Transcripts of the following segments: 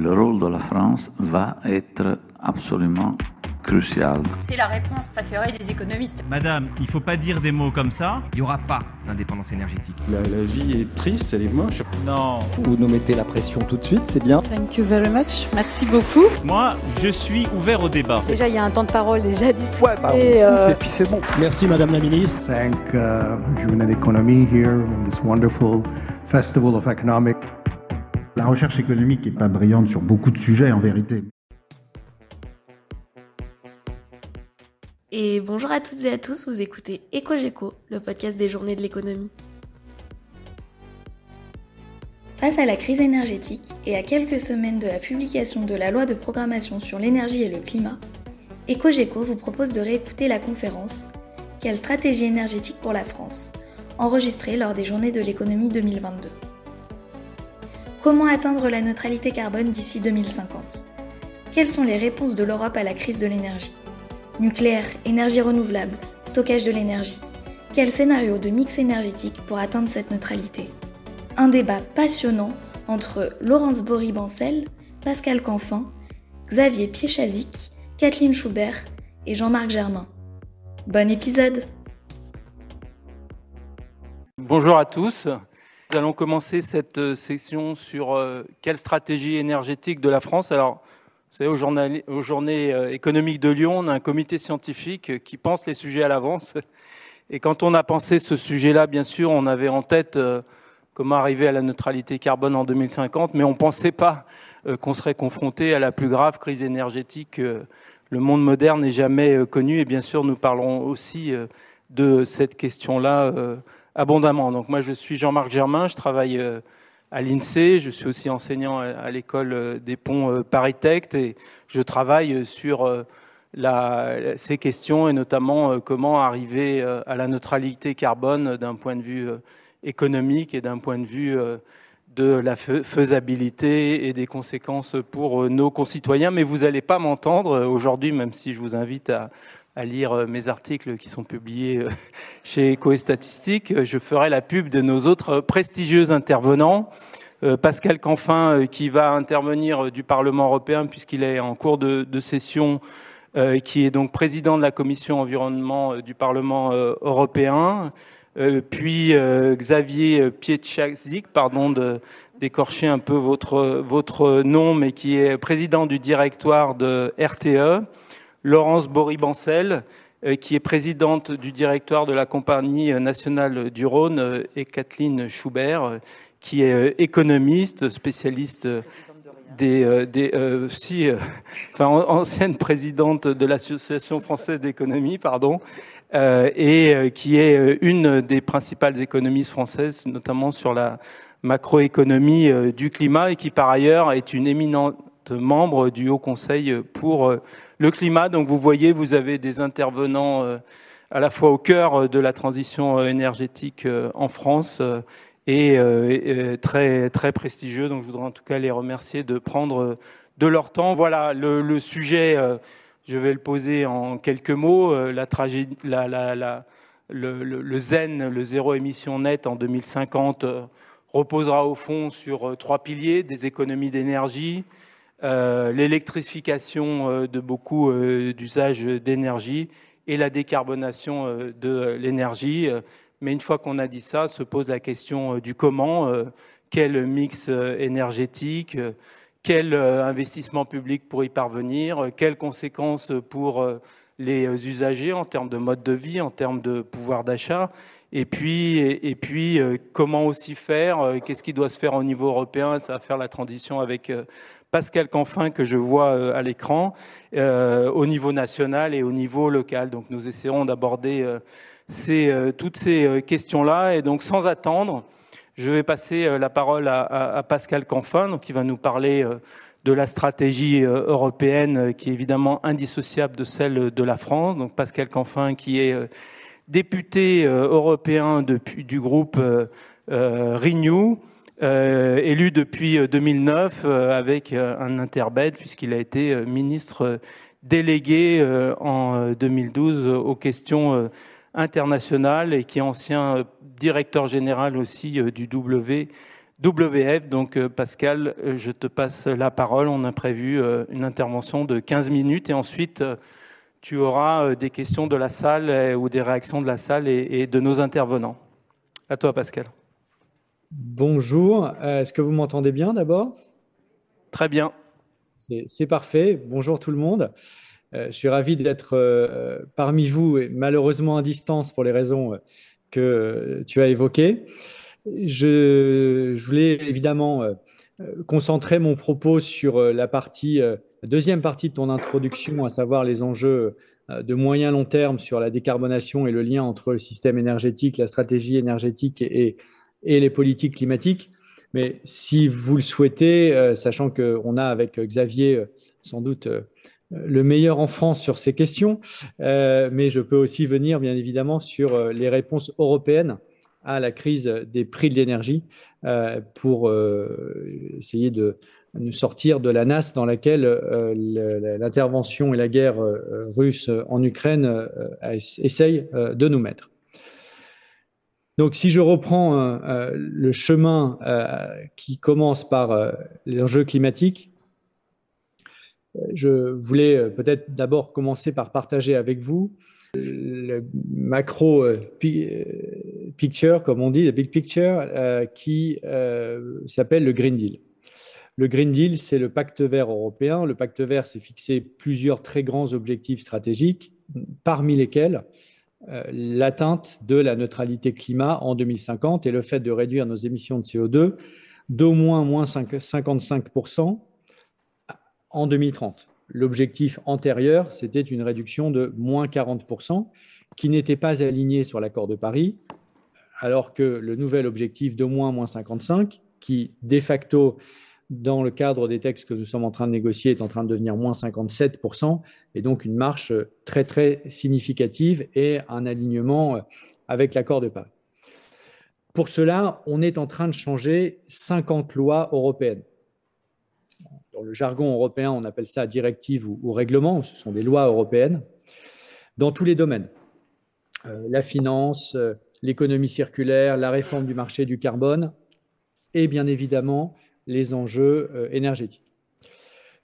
le rôle de la France va être absolument crucial. C'est la réponse préférée des économistes. Madame, il faut pas dire des mots comme ça. Il n'y aura pas d'indépendance énergétique. La, la, vie est triste, elle est moche. Non. Vous nous mettez la pression tout de suite, c'est bien. Thank you very much. Merci beaucoup. Moi, je suis ouvert au débat. Déjà, il y a un temps de parole déjà distribué. Ouais, bah, et, euh... et, puis c'est bon. Merci Madame la Ministre. Thank uh, Journée d'économie here in this wonderful festival of economic. La recherche économique n'est pas brillante sur beaucoup de sujets en vérité. Et bonjour à toutes et à tous, vous écoutez EcoGeco, le podcast des journées de l'économie. Face à la crise énergétique et à quelques semaines de la publication de la loi de programmation sur l'énergie et le climat, EcoGeco vous propose de réécouter la conférence Quelle stratégie énergétique pour la France? enregistrée lors des journées de l'économie 2022. Comment atteindre la neutralité carbone d'ici 2050 Quelles sont les réponses de l'Europe à la crise de l'énergie? Nucléaire, énergie renouvelable, stockage de l'énergie. Quel scénario de mix énergétique pour atteindre cette neutralité? Un débat passionnant entre Laurence Bory-Bancel, Pascal Canfin, Xavier Piechazic, Kathleen Schubert et Jean-Marc Germain. Bon épisode Bonjour à tous. Nous allons commencer cette session sur quelle stratégie énergétique de la France. Alors, vous savez, aux aux journées, économiques de Lyon, on a un comité scientifique qui pense les sujets à l'avance. Et quand on a pensé ce sujet-là, bien sûr, on avait en tête euh, comment arriver à la neutralité carbone en 2050, mais on ne pensait pas euh, qu'on serait confronté à la plus grave crise énergétique que le monde moderne n'ait jamais euh, connue. Et bien sûr, nous parlerons aussi de cette question-là abondamment. Donc moi, je suis Jean-Marc Germain, je travaille à l'INSEE. Je suis aussi enseignant à l'école des ponts Paris-Tech et je travaille sur ces questions et notamment comment arriver à la neutralité carbone d'un point de vue économique et d'un point de vue de la faisabilité et des conséquences pour nos concitoyens. Mais vous n'allez pas m'entendre aujourd'hui, même si je vous invite à, à lire mes articles qui sont publiés chez Eco et Statistique. Je ferai la pub de nos autres prestigieux intervenants. Pascal Canfin, qui va intervenir du Parlement européen puisqu'il est en cours de, de session, euh, qui est donc président de la commission environnement du Parlement euh, européen. Euh, puis Xavier Pietchazik, pardon de d'écorcher un peu votre, votre nom, mais qui est président du directoire de RTE. Laurence Bory-Bancel, qui est présidente du directoire de la Compagnie nationale du Rhône, et Kathleen Schubert, qui est économiste, spécialiste des, des euh, si, euh, enfin, ancienne présidente de l'Association française d'économie, pardon, euh, et qui est une des principales économistes françaises, notamment sur la macroéconomie du climat, et qui par ailleurs est une éminente membre du Haut Conseil pour le climat. Donc vous voyez, vous avez des intervenants à la fois au cœur de la transition énergétique en France et, euh, très très prestigieux. Donc je voudrais en tout cas les remercier de prendre de leur temps. Voilà le, sujet. Euh, je vais le poser en quelques mots. Euh, la tragédie, le, zen, le zéro émission net en 2050, reposera au fond sur trois piliers des économies d'énergie, euh, l'électrification de beaucoup d'usages d'énergie et la décarbonation de l'énergie. Mais une fois qu'on a dit ça, se pose la question du comment, quel mix énergétique, quel investissement public pour y parvenir, quelles conséquences pour les usagers en termes de mode de vie, en termes de pouvoir d'achat, et puis, et, puis comment aussi faire, qu'est-ce qui doit se faire au niveau européen, ça va faire la transition avec Pascal Canfin que je vois à l'écran, euh, au niveau national et au niveau local. Donc nous essaierons d'aborder c'est toutes ces questions-là. Et donc, sans attendre, je vais passer la parole à, Pascal Canfin, donc, qui va nous parler de la stratégie européenne, qui est évidemment indissociable de celle de la France. Donc, Pascal Canfin, qui est député européen du groupe euh, Renew, euh, élu depuis 2009 euh, avec un interbed, puisqu'il a été ministre délégué en 2012 aux questions international et qui est ancien directeur général aussi du WF. Donc Pascal, je te passe la parole. On a prévu une intervention de 15 minutes et ensuite tu auras des questions de la salle ou des réactions de la salle et de nos intervenants. À toi Pascal. Bonjour, est-ce que vous m'entendez bien d'abord? Très bien. C'est parfait. Bonjour tout le monde. Euh, je suis ravi d'être euh, parmi vous, et malheureusement à distance pour les raisons euh, que tu as évoquées. Je, voulais évidemment concentrer mon propos sur la partie, deuxième partie de ton introduction, à savoir les enjeux de moyen long terme sur la décarbonation et le lien entre le système énergétique, la stratégie énergétique et, et les politiques climatiques. Mais si vous le souhaitez, sachant qu'on a avec Xavier sans doute le meilleur en France sur ces questions, euh, mais je peux aussi venir bien évidemment sur euh, les réponses européennes à la crise des prix de l'énergie euh, pour essayer de nous sortir de la nasse dans laquelle l'intervention et la guerre russe en Ukraine essayent de nous mettre. Donc si je reprends le chemin qui commence par l'enjeu climatique, je voulais euh, peut-être d'abord commencer par partager avec vous le macro euh, euh, picture, comme on dit, le big picture, qui s'appelle le Green Deal. Le Green Deal, c'est le pacte vert européen. Le pacte vert s'est fixé plusieurs très grands objectifs stratégiques, parmi lesquels l'atteinte de la neutralité climat en 2050 et le fait de réduire nos émissions de CO2 d'au moins moins 55% en 2030. L'objectif antérieur, c'était une réduction de moins 40%, qui n'était pas alignée sur l'accord de Paris, alors que le nouvel objectif de moins, moins 55, qui de facto, dans le cadre des textes que nous sommes en train de négocier, est en train de devenir moins 57%, et donc une marche très très significative et un alignement avec l'accord de Paris. Pour cela, on est en train de changer 50 lois européennes dans le jargon européen, on appelle ça directive ou, règlement, ce sont des lois européennes, dans tous les domaines. Euh, la finance, euh, l'économie circulaire, la réforme du marché du carbone et bien évidemment les enjeux euh, énergétiques.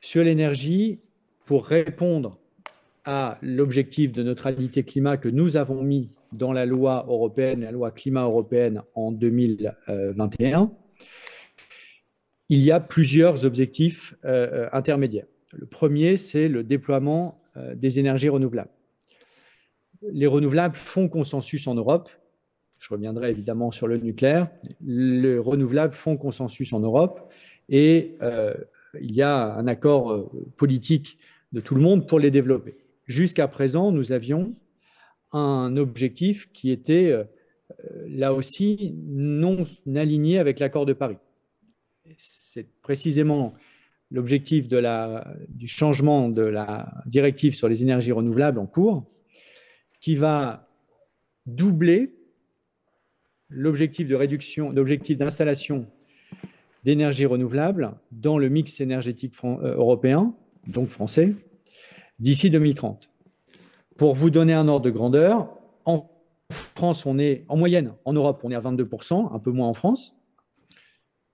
Sur l'énergie, pour répondre à l'objectif de neutralité climat que nous avons mis dans la loi européenne, la loi climat européenne en 2021, il y a plusieurs objectifs euh, euh, intermédiaires. Le premier, c'est le déploiement euh, des énergies renouvelables. Les renouvelables font consensus en Europe. Je reviendrai évidemment sur le nucléaire. Les renouvelables font consensus en Europe et il y a un accord politique de tout le monde pour les développer. Jusqu'à présent, nous avions un objectif qui était là aussi non aligné avec l'accord de Paris c'est précisément l'objectif du changement de la directive sur les énergies renouvelables en cours, qui va doubler l'objectif de réduction, l'objectif d'installation d'énergie renouvelable dans le mix énergétique euh, européen, donc français, d'ici 2030. Pour vous donner un ordre de grandeur, en France, on est en moyenne, en Europe, on est à 22%, un peu moins en France.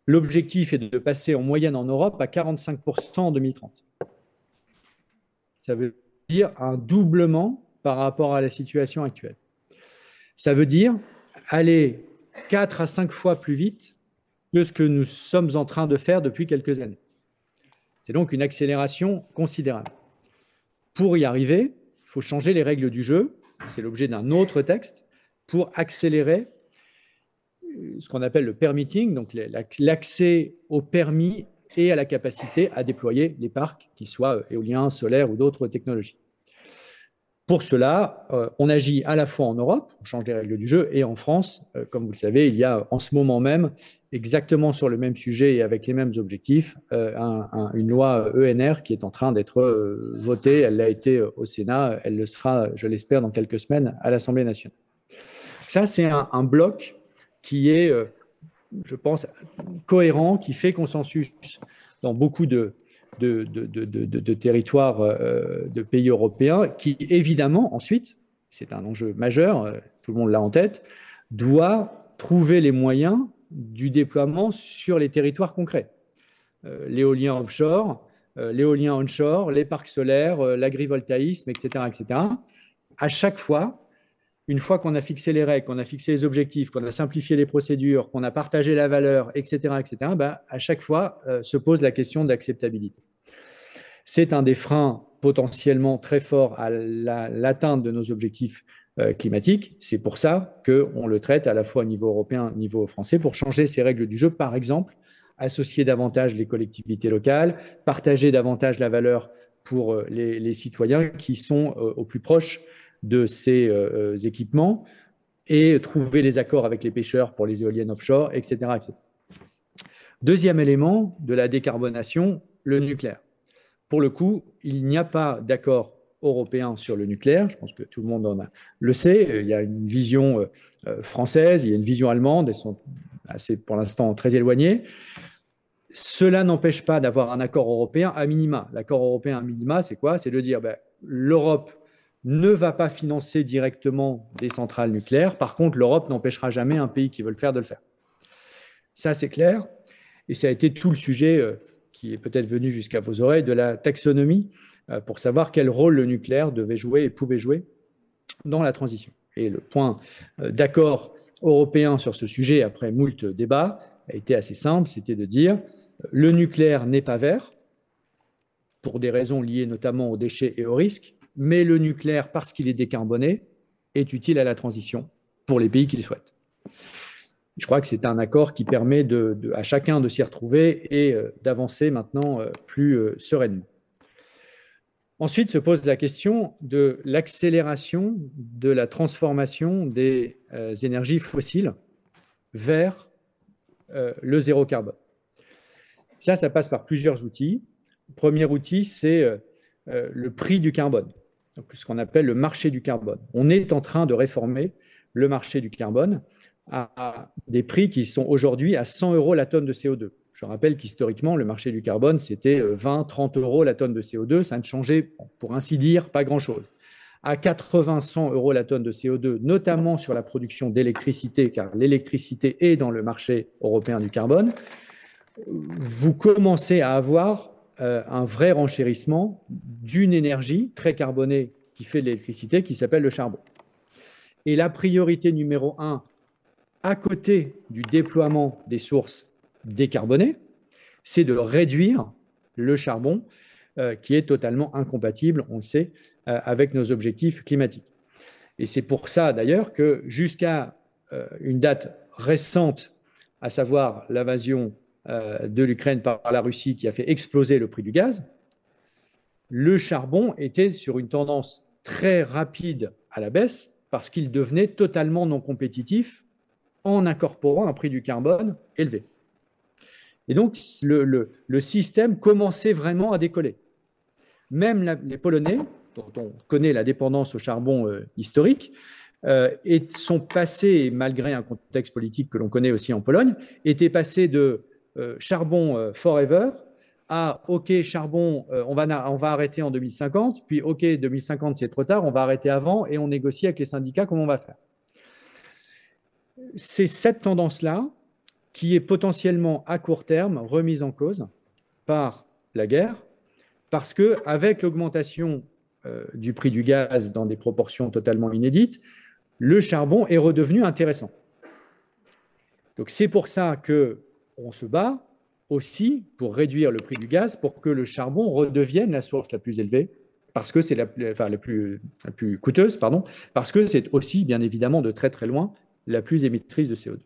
L'objectif est de passer en moyenne en Europe à 45% en 2030. Ça veut dire un doublement par rapport à la situation actuelle. Ça veut dire aller 4 à 5 fois plus vite que ce que nous sommes en train de faire depuis quelques années. C'est donc une accélération considérable. Pour y arriver, il faut changer les règles du jeu, c'est l'objet d'un autre texte, pour accélérer ce qu'on appelle le permitting, donc l'accès au permis et à la capacité à déployer les parcs, qu'ils soient éoliens, solaires ou d'autres technologies. Pour cela, euh, on agit à la fois en Europe, on change les règles du jeu, et en France, euh, comme vous le savez, il y a en ce moment même, exactement sur le même sujet et avec les mêmes objectifs, euh, une loi ENR qui est en train d'être votée. Elle l'a été au Sénat, elle le sera, je l'espère, dans quelques semaines à l'Assemblée nationale. Ça, c'est un bloc qui est, je pense, cohérent, qui fait consensus dans beaucoup de, de, territoires euh, de pays européens, qui évidemment, ensuite, c'est un enjeu majeur, euh, tout le monde l'a en tête, doit trouver les moyens du déploiement sur les territoires concrets. Euh, l'éolien offshore, l'éolien onshore, les parcs solaires, l'agrivoltaïsme, etc., etc. À chaque fois, une fois qu'on a fixé les règles, qu'on a fixé les objectifs, qu'on a simplifié les procédures, qu'on a partagé la valeur, etc., etc., bah, à chaque fois se pose la question d'acceptabilité. C'est un des freins potentiellement très forts à l'atteinte de nos objectifs climatiques. C'est pour ça qu'on le traite à la fois au niveau européen, au niveau français, pour changer ces règles du jeu, par exemple, associer davantage les collectivités locales, partager davantage la valeur pour euh, les, citoyens qui sont euh, au plus proche de ces euh, équipements et trouver les accords avec les pêcheurs pour les éoliennes offshore, etc. etc. Deuxième élément de la décarbonation, le nucléaire. Pour le coup, il n'y a pas d'accord européen sur le nucléaire. Je pense que tout le monde en a, le sait. Il y a une vision française, il y a une vision allemande. Elles sont assez, pour l'instant, très éloignées. Cela n'empêche pas d'avoir un accord européen à minima. L'accord européen à minima, c'est quoi? C'est de dire ben, l'Europe ne va pas financer directement des centrales nucléaires. Par contre, l'Europe n'empêchera jamais un pays qui veut le faire de le faire. Ça, c'est clair. Et ça a été tout le sujet euh, qui est peut-être venu jusqu'à vos oreilles de la taxonomie euh, pour savoir quel rôle le nucléaire devait jouer et pouvait jouer dans la transition. Et le point euh, d'accord européen sur ce sujet, après moult débats, a été assez simple, c'était de dire le nucléaire n'est pas vert, pour des raisons liées notamment aux déchets et aux risques, mais le nucléaire, parce qu'il est décarboné, est utile à la transition pour les pays qui le souhaitent. Je crois que c'est un accord qui permet à chacun de s'y retrouver et euh, d'avancer maintenant euh, plus euh, sereinement. Ensuite se pose la question de l'accélération de la transformation des énergies fossiles vers le zéro carbone. Ça, ça passe par plusieurs outils. Le premier outil, c'est le prix du carbone, donc ce qu'on appelle le marché du carbone. On est en train de réformer le marché du carbone à, des prix qui sont aujourd'hui à 100 euros la tonne de CO2. Je rappelle qu'historiquement, le marché du carbone, c'était 20, euh, 30 euros la tonne de CO2. Ça ne changeait, pour ainsi dire, pas grand-chose. À 80, 100 euros la tonne de CO2, notamment sur la production d'électricité, car l'électricité est dans le marché européen du carbone, vous commencez à avoir euh, un vrai renchérissement d'une énergie très carbonée qui fait de l'électricité, qui s'appelle le charbon. Et la priorité numéro un, à côté du déploiement des sources décarbonées, c'est de réduire le charbon euh, qui est totalement incompatible, on le sait, euh, avec nos objectifs climatiques. Et c'est pour ça d'ailleurs que jusqu'à une date récente, à savoir l'invasion de l'Ukraine par la Russie qui a fait exploser le prix du gaz, le charbon était sur une tendance très rapide à la baisse parce qu'il devenait totalement non compétitif en incorporant un prix du carbone élevé. Et donc, le, système commençait vraiment à décoller. Même les Polonais, dont on connaît la dépendance au charbon euh, historique, euh, et sont passés, malgré un contexte politique que l'on connaît aussi en Pologne, étaient passés de euh, charbon euh, forever à OK, charbon, euh, on, va, on va arrêter en 2050, puis OK, 2050, c'est trop tard, on va arrêter avant et on négocie avec les syndicats comment on va faire. C'est cette tendance-là qui est potentiellement à court terme remise en cause par la guerre, parce que avec l'augmentation du prix du gaz dans des proportions totalement inédites, le charbon est redevenu intéressant. Donc c'est pour ça que on se bat aussi pour réduire le prix du gaz pour que le charbon redevienne la source la plus élevée, parce que c'est la, enfin, plus, coûteuse, parce que c'est aussi, bien évidemment, de très très loin, la plus émettrice de CO2.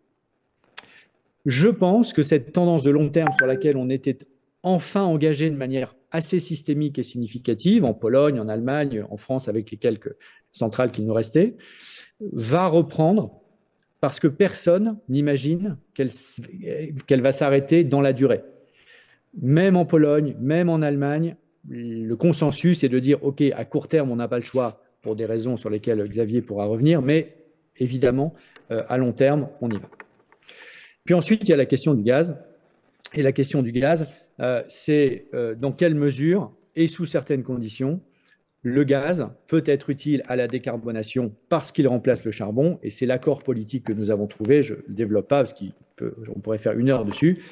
Je pense que cette tendance de long terme sur laquelle on était enfin engagé de manière assez systémique et significative, en Pologne, en Allemagne, en France, avec les quelques centrales qui nous restaient, va reprendre parce que personne n'imagine qu'elle va s'arrêter dans la durée. Même en Pologne, même en Allemagne, le consensus est de dire, OK, à court terme, on n'a pas le choix pour des raisons sur lesquelles Xavier pourra revenir, mais évidemment, euh, à long terme, on y va. Puis ensuite, il y a la question du gaz. Et la question du gaz, euh, c'est euh, dans quelle mesure et sous certaines conditions, le gaz peut être utile à la décarbonation parce qu'il remplace le charbon, et c'est l'accord politique que nous avons trouvé, je ne le développe pas parce qu'il on pourrait faire une heure dessus,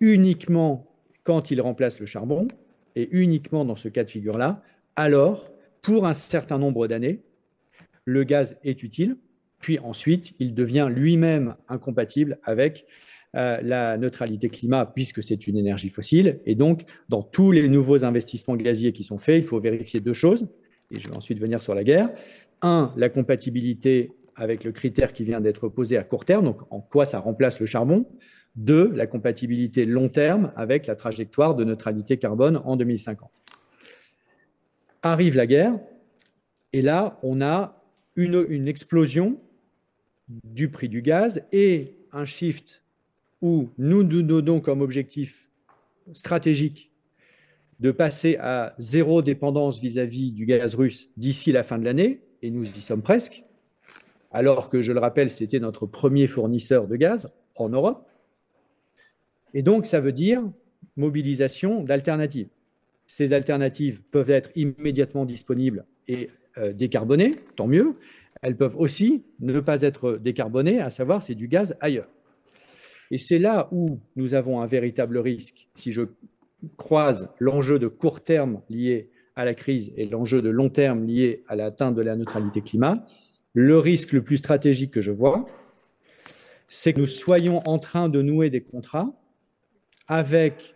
uniquement quand il remplace le charbon, et uniquement dans ce cas de figure-là, alors, pour un certain nombre d'années, le gaz est utile, puis ensuite, il devient lui-même incompatible avec euh, la neutralité climat, puisque c'est une énergie fossile. Et donc, dans tous les nouveaux investissements gaziers qui sont faits, il faut vérifier deux choses, et je vais ensuite venir sur la guerre. Un, la compatibilité avec le critère qui vient d'être posé à court terme, donc en quoi ça remplace le charbon. Deux, la compatibilité long terme avec la trajectoire de neutralité carbone en 2050. Arrive la guerre, et là, on a une, une explosion du prix du gaz et un shift où nous nous donnons comme objectif stratégique de passer à zéro dépendance vis-à-vis du gaz russe d'ici la fin de l'année, et nous y sommes presque, alors que, je le rappelle, c'était notre premier fournisseur de gaz en Europe. Et donc, ça veut dire mobilisation d'alternatives. Ces alternatives peuvent être immédiatement disponibles et euh, décarbonées, tant mieux. Elles peuvent aussi ne pas être décarbonées, à savoir c'est du gaz ailleurs. Et c'est là où nous avons un véritable risque. Si je croise l'enjeu de court terme lié à la crise et l'enjeu de long terme lié à l'atteinte de la neutralité climat, le risque le plus stratégique que je vois, c'est que nous soyons en train de nouer des contrats avec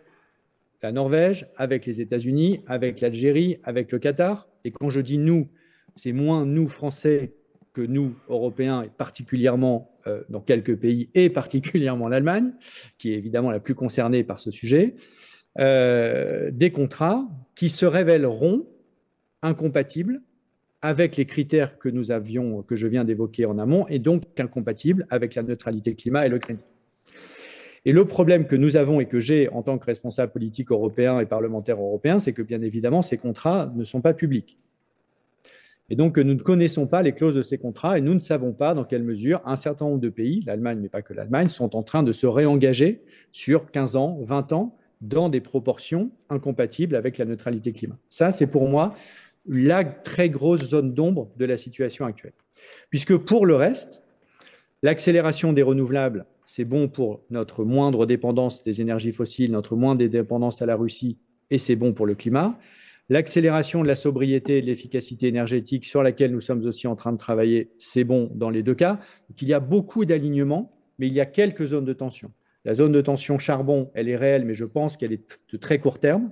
la Norvège, avec les États-Unis, avec l'Algérie, avec le Qatar. Et quand je dis nous, c'est moins nous, Français, que nous, Européens, et particulièrement euh, dans quelques pays, et particulièrement l'Allemagne, qui est évidemment la plus concernée par ce sujet, euh, des contrats qui se révéleront incompatibles avec les critères que nous avions, que je viens d'évoquer en amont, et donc incompatibles avec la neutralité climat et le crédit. Et le problème que nous avons et que j'ai en tant que responsable politique européen et parlementaire européen, c'est que bien évidemment, ces contrats ne sont pas publics. Et donc, nous ne connaissons pas les clauses de ces contrats et nous ne savons pas dans quelle mesure un certain nombre de pays, l'Allemagne, mais pas que l'Allemagne, sont en train de se réengager sur 15 ans, 20 ans, dans des proportions incompatibles avec la neutralité climat. Ça, c'est pour moi la très grosse zone d'ombre de la situation actuelle. Puisque pour le reste, l'accélération des renouvelables, c'est bon pour notre moindre dépendance des énergies fossiles, notre moindre dépendance à la Russie, et c'est bon pour le climat L'accélération de la sobriété et de l'efficacité énergétique sur laquelle nous sommes aussi en train de travailler, c'est bon dans les deux cas. il y a beaucoup d'alignements, mais il y a quelques zones de tension. La zone de tension charbon, elle est réelle, mais je pense qu'elle est de très court terme.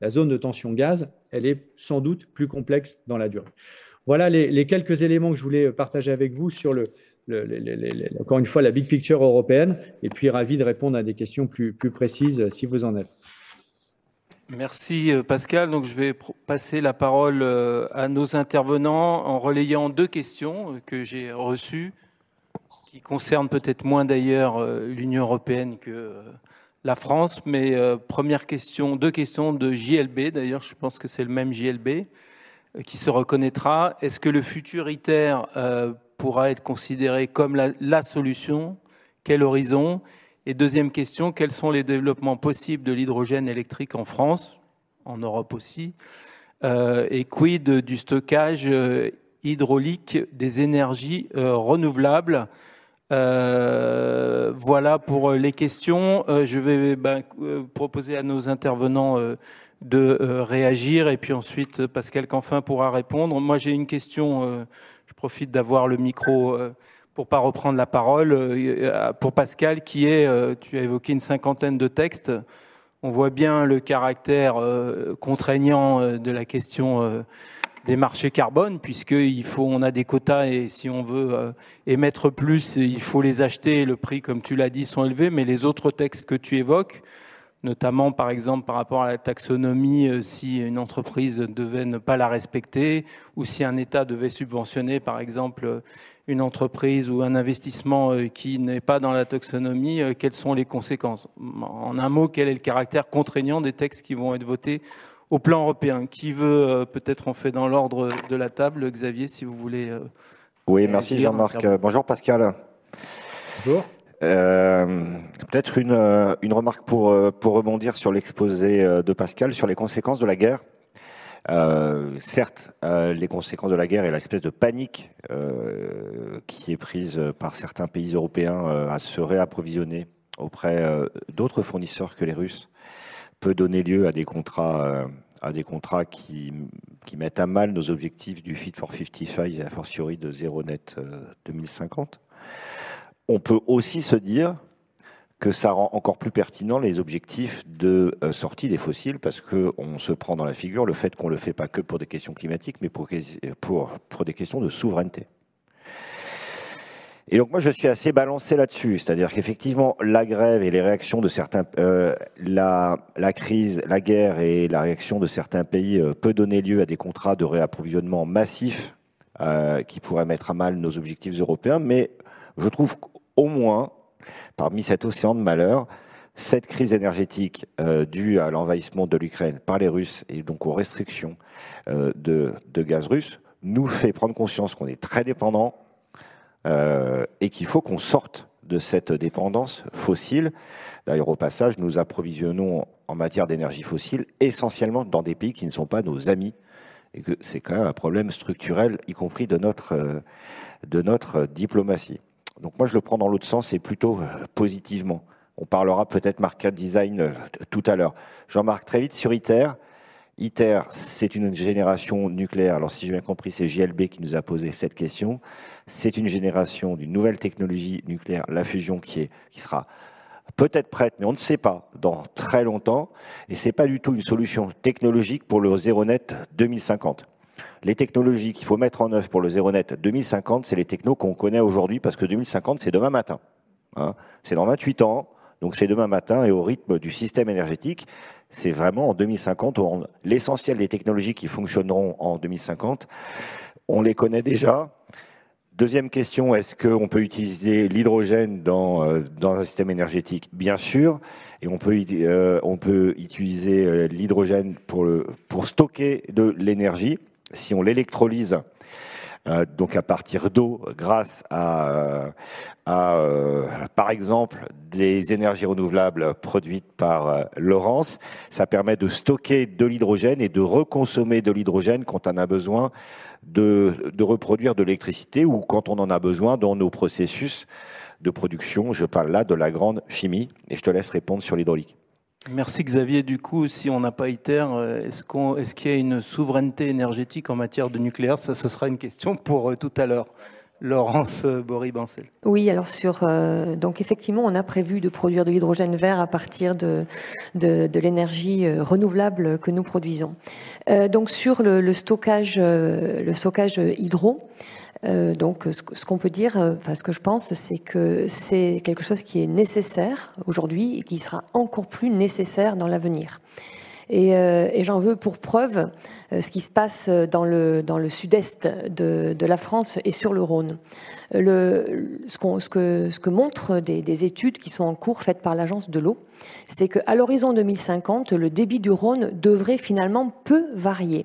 La zone de tension gaz, elle est sans doute plus complexe dans la durée. Voilà les, quelques éléments que je voulais partager avec vous sur le, encore une fois la big picture européenne, et puis ravi de répondre à des questions plus, plus précises si vous en avez. Merci euh, Pascal. Donc je vais passer la parole euh, à nos intervenants en relayant deux questions euh, que j'ai reçues, qui concernent peut-être moins d'ailleurs l'Union européenne que la France. Mais première question, deux questions de JLB. D'ailleurs, je pense que c'est le même JLB qui se reconnaîtra. Est-ce que le futur ITER pourra être considéré comme la, la solution? Quel horizon? Et deuxième question, quels sont les développements possibles de l'hydrogène électrique en France, en Europe aussi euh, Et quid du stockage euh, hydraulique des énergies euh, renouvelables? Voilà pour les questions. je vais ben, proposer à nos intervenants de réagir et puis ensuite Pascal Canfin pourra répondre. Moi j'ai une question, je profite d'avoir le micro pour pas reprendre la parole, euh, pour Pascal, qui est, euh, tu as évoqué une cinquantaine de textes. On voit bien le caractère euh, contraignant de la question des marchés carbone, puisqu'il faut, on a des quotas et si on veut émettre plus, il faut les acheter. Le prix, comme tu l'as dit, sont élevés. Mais les autres textes que tu évoques, notamment par exemple par rapport à la taxonomie, si une entreprise devait ne pas la respecter, ou si un État devait subventionner par exemple une entreprise ou un investissement euh, qui n'est pas dans la taxonomie, euh, quelles sont les conséquences? En un mot, quel est le caractère contraignant des textes qui vont être votés au plan européen? Qui veut, euh, peut-être on fait dans l'ordre de la table, Xavier, si vous voulez. Oui, merci Jean-Marc. Bonjour Pascal. Bonjour. Peut-être une, une remarque pour, pour rebondir sur l'exposé de Pascal sur les conséquences de la guerre. Euh, certes, euh, les conséquences de la guerre et l'espèce de panique qui est prise par certains pays européens à se réapprovisionner auprès d'autres fournisseurs que les Russes peut donner lieu à des contrats, à des contrats qui, qui, mettent à mal nos objectifs du Fit for 55 et a fortiori de zéro net 2050. On peut aussi se dire que ça rend encore plus pertinent les objectifs de euh, sortie des fossiles parce qu'on se prend dans la figure le fait qu'on ne le fait pas que pour des questions climatiques, mais pour, des questions de souveraineté. Et donc moi je suis assez balancé là-dessus, c'est-à-dire qu'effectivement la grève et les réactions de certains, euh, la, crise, la guerre et la réaction de certains pays euh, peut donner lieu à des contrats de réapprovisionnement massifs qui pourraient mettre à mal nos objectifs européens, mais je trouve qu'au moins parmi cet océan de malheur, cette crise énergétique euh, due à l'envahissement de l'Ukraine par les Russes et donc aux restrictions euh, de, gaz russe nous fait prendre conscience qu'on est très dépendant euh, et qu'il faut qu'on sorte de cette dépendance fossile. D'ailleurs, au passage, nous approvisionnons en matière d'énergie fossile essentiellement dans des pays qui ne sont pas nos amis et que c'est quand même un problème structurel, y compris de notre diplomatie. Donc moi, je le prends dans l'autre sens et plutôt euh, positivement. On parlera peut-être market design euh, tout à l'heure. J'en marque très vite sur ITER. ITER, c'est une génération nucléaire. Alors, si j'ai bien compris, c'est JLB qui nous a posé cette question. C'est une génération d'une nouvelle technologie nucléaire, la fusion, qui, est, qui sera peut-être prête, mais on ne sait pas, dans très longtemps. Et c'est pas du tout une solution technologique pour le zéro net 2050 les technologies qu'il faut mettre en œuvre pour le zéro net 2050, c'est les technos qu'on connaît aujourd'hui parce que 2050, c'est demain matin. Hein. c'est dans 28 ans, donc c'est demain matin et au rythme du système énergétique, c'est vraiment en 2050. L'essentiel des technologies qui fonctionneront en 2050, on les connaît déjà. Deuxième question, est-ce qu'on peut utiliser l'hydrogène dans, euh, dans un système énergétique? Bien sûr, et on peut, euh, on peut utiliser euh, l'hydrogène pour, pour stocker de l'énergie si on l'électrolyse, euh, donc à partir d'eau, grâce à, euh, euh, par exemple, des énergies renouvelables produites par Laurence, ça permet de stocker de l'hydrogène et de reconsommer de l'hydrogène quand on a besoin de, de reproduire de l'électricité ou quand on en a besoin dans nos processus de production. Je parle là de la grande chimie et je te laisse répondre sur l'hydraulique. Merci Xavier. Du coup, si on n'a pas ITER, euh, est-ce qu'il y a une souveraineté énergétique en matière de nucléaire? Ça, ce sera une question pour euh, tout à l'heure. Laurence euh, Bory-Bancel. Oui, alors sur donc effectivement, on a prévu de produire de l'hydrogène vert à partir de l'énergie renouvelable que nous produisons. donc sur le stockage le stockage hydro, euh, donc, ce qu'on peut dire, euh, enfin, ce que je pense, c'est que c'est quelque chose qui est nécessaire aujourd'hui et qui sera encore plus nécessaire dans l'avenir. Et, euh, et j'en veux pour preuve euh, ce qui se passe dans le, dans le sud-est de, de, la France et sur le Rhône. Le, ce, ce, que, ce que montrent des, des, études qui sont en cours faites par l'Agence de l'eau, c'est qu'à l'horizon 2050, le débit du Rhône devrait finalement peu varier.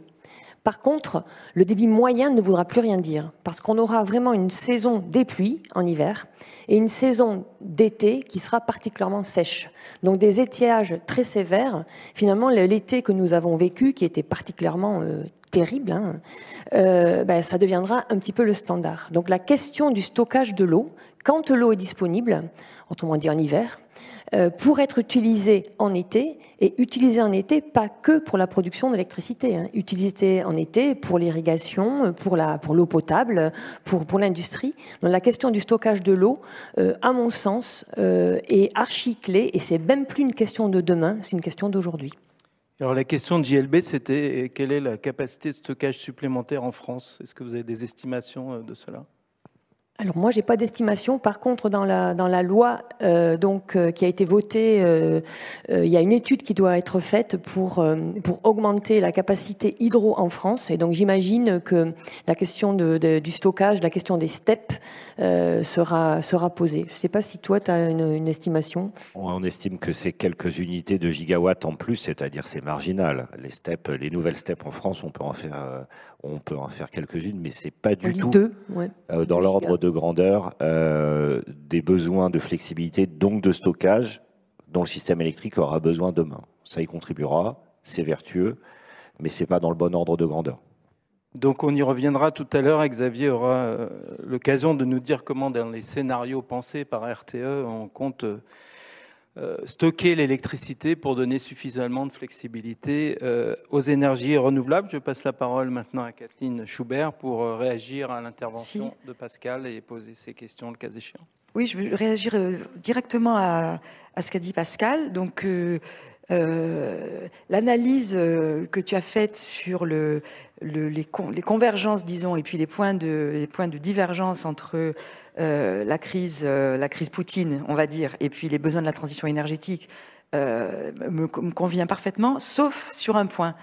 Par contre, le débit moyen ne voudra plus rien dire, parce qu'on aura vraiment une saison des pluies en hiver et une saison d'été qui sera particulièrement sèche. Donc des étiages très sévères. Finalement, l'été que nous avons vécu, qui était particulièrement euh, terrible, hein, euh, ben, ça deviendra un petit peu le standard. Donc la question du stockage de l'eau, quand l'eau est disponible, autrement dit en hiver, euh, pour être utilisée en été, et utilisée en été pas que pour la production d'électricité, hein, utilisée en été pour l'irrigation, pour l'eau potable, pour l'industrie. Donc la question du stockage de l'eau, euh, à mon sens, euh, est archi clé, et c'est même plus une question de demain, c'est une question d'aujourd'hui. Alors la question de JLB, c'était quelle est la capacité de stockage supplémentaire en France? Est-ce que vous avez des estimations de cela? Alors moi, j'ai pas d'estimation. Par contre, dans la dans la loi euh, donc euh, qui a été votée, euh, il y a une étude qui doit être faite pour pour augmenter la capacité hydro en France. Et donc j'imagine que la question du stockage, la question des steppes sera sera posée. Je sais pas si toi tu as une, une, estimation. On estime que c'est quelques unités de gigawatts en plus, c'est-à-dire c'est marginal. Les steppes, les nouvelles steppes en France, on peut en faire on peut en faire quelques-unes, mais c'est pas du tout euh, dans l'ordre de grandeur euh, des besoins de flexibilité, donc de stockage, dont le système électrique aura besoin demain. Ça y contribuera, c'est vertueux, mais ce n'est pas dans le bon ordre de grandeur. Donc on y reviendra tout à l'heure. Xavier aura euh, l'occasion de nous dire comment dans les scénarios pensés par RTE, on compte stocker l'électricité pour donner suffisamment de flexibilité aux énergies renouvelables. Je passe la parole maintenant à Kathleen Schubert pour réagir à l'intervention de Pascal et poser ses questions le cas échéant. Oui, je veux réagir directement à, à ce qu'a dit Pascal. Donc euh, l'analyse euh, que tu as faite sur le, le, les, les, convergences, disons, et puis les points de, les points de divergence entre euh, la crise, euh, la crise Poutine, on va dire, et puis les besoins de la transition énergétique, me, me, convient parfaitement, sauf sur un point,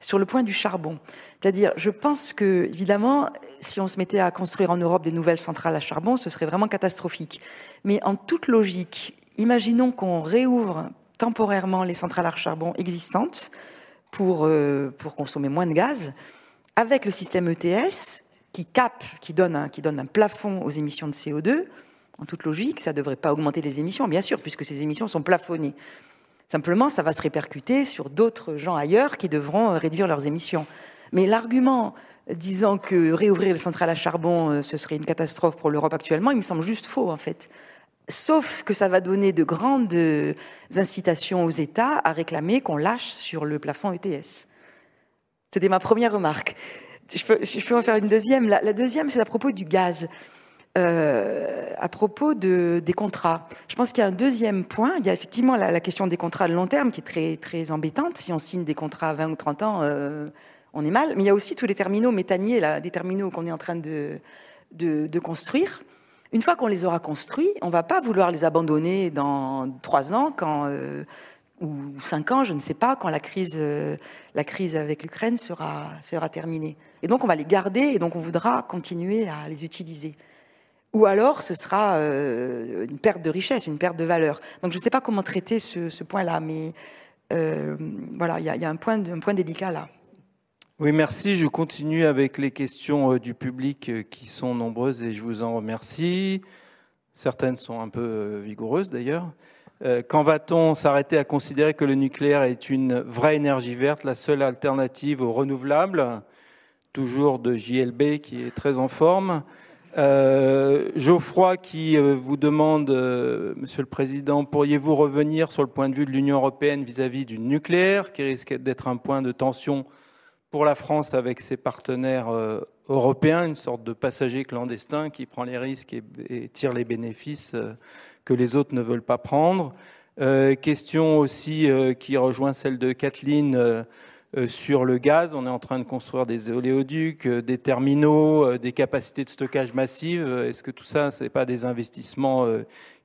sur le point du charbon. C'est-à-dire, je pense que, évidemment, si on se mettait à construire en Europe des nouvelles centrales à charbon, ce serait vraiment catastrophique. Mais en toute logique, imaginons qu'on réouvre temporairement les centrales à charbon existantes pour, euh, pour consommer moins de gaz, avec le système ETS qui capte, qui donne, un, qui donne un plafond aux émissions de CO2. En toute logique, ça ne devrait pas augmenter les émissions, bien sûr, puisque ces émissions sont plafonnées. Simplement, ça va se répercuter sur d'autres gens ailleurs qui devront euh, réduire leurs émissions. Mais l'argument disant que réouvrir les centrales à charbon, euh, ce serait une catastrophe pour l'Europe actuellement, il me semble juste faux, en fait. Sauf que ça va donner de grandes incitations aux États à réclamer qu'on lâche sur le plafond ETS. C'était ma première remarque. Je peux, en faire une deuxième. La, deuxième, c'est à propos du gaz. Euh, à propos de, des contrats. Je pense qu'il y a un deuxième point. Il y a effectivement la, question des contrats de long terme qui est très, très embêtante. Si on signe des contrats à 20 ou 30 ans, euh, on est mal. Mais il y a aussi tous les terminaux méthaniers, là, des terminaux qu'on est en train de construire. Une fois qu'on les aura construits, on ne va pas vouloir les abandonner dans trois ans quand, euh, ou cinq ans, je ne sais pas, quand la crise, euh, la crise avec l'Ukraine sera, sera terminée. Et donc on va les garder et donc on voudra continuer à les utiliser. Ou alors ce sera euh, une perte de richesse, une perte de valeur. Donc je ne sais pas comment traiter ce, point-là, mais voilà, il y, y, a un point, un point délicat là. Oui, merci. Je continue avec les questions euh, du public euh, qui sont nombreuses et je vous en remercie. Certaines sont un peu euh, vigoureuses d'ailleurs. Quand va-t-on s'arrêter à considérer que le nucléaire est une vraie énergie verte, la seule alternative aux renouvelables Toujours de JLB qui est très en forme. Euh, Geoffroy qui vous demande, Monsieur le Président, pourriez-vous revenir sur le point de vue de l'Union européenne vis-à-vis du nucléaire, qui risque d'être un point de tension pour la France avec ses partenaires euh, européens, une sorte de passager clandestin qui prend les risques et, tire les bénéfices euh, que les autres ne veulent pas prendre. Euh, question aussi qui rejoint celle de Kathleen sur le gaz. On est en train de construire des oléoducs, des terminaux, des capacités de stockage massives. Est-ce que tout ça, ce n'est pas des investissements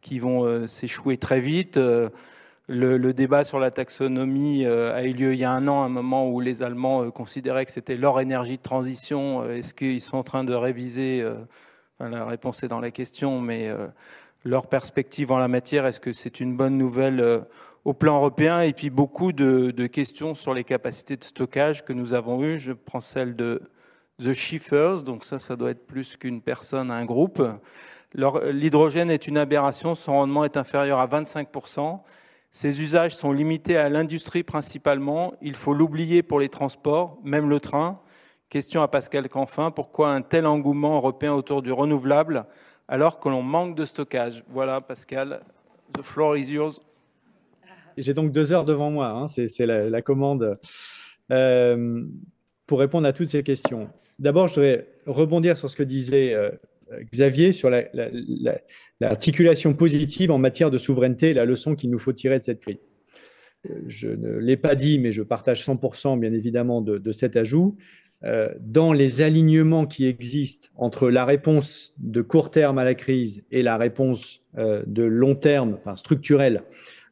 qui vont s'échouer très vite? Le, débat sur la taxonomie euh, a eu lieu il y a un an, un moment où les Allemands euh, considéraient que c'était leur énergie de transition. Euh, est-ce qu'ils sont en train de réviser La réponse est dans la question, mais leur perspective en la matière, est-ce que c'est une bonne nouvelle au plan européen? Et puis beaucoup de, questions sur les capacités de stockage que nous avons eues. Je prends celle de The Shiffers, donc ça, ça doit être plus qu'une personne, un groupe. L'hydrogène est une aberration, son rendement est inférieur à 25% ces usages sont limités à l'industrie principalement. Il faut l'oublier pour les transports, même le train. Question à Pascal Canfin, pourquoi un tel engouement européen autour du renouvelable alors que l'on manque de stockage Voilà Pascal, the floor is yours. J'ai donc deux heures devant moi, hein. c'est la, commande euh, pour répondre à toutes ces questions. D'abord, je voudrais rebondir sur ce que disait euh, Xavier sur l'articulation positive en matière de souveraineté, la leçon qu'il nous faut tirer de cette crise. Euh, je ne l'ai pas dit, mais je partage 100% bien évidemment de, cet ajout. Euh, dans les alignements qui existent entre la réponse de court terme à la crise et la réponse euh, de long terme, enfin structurelle,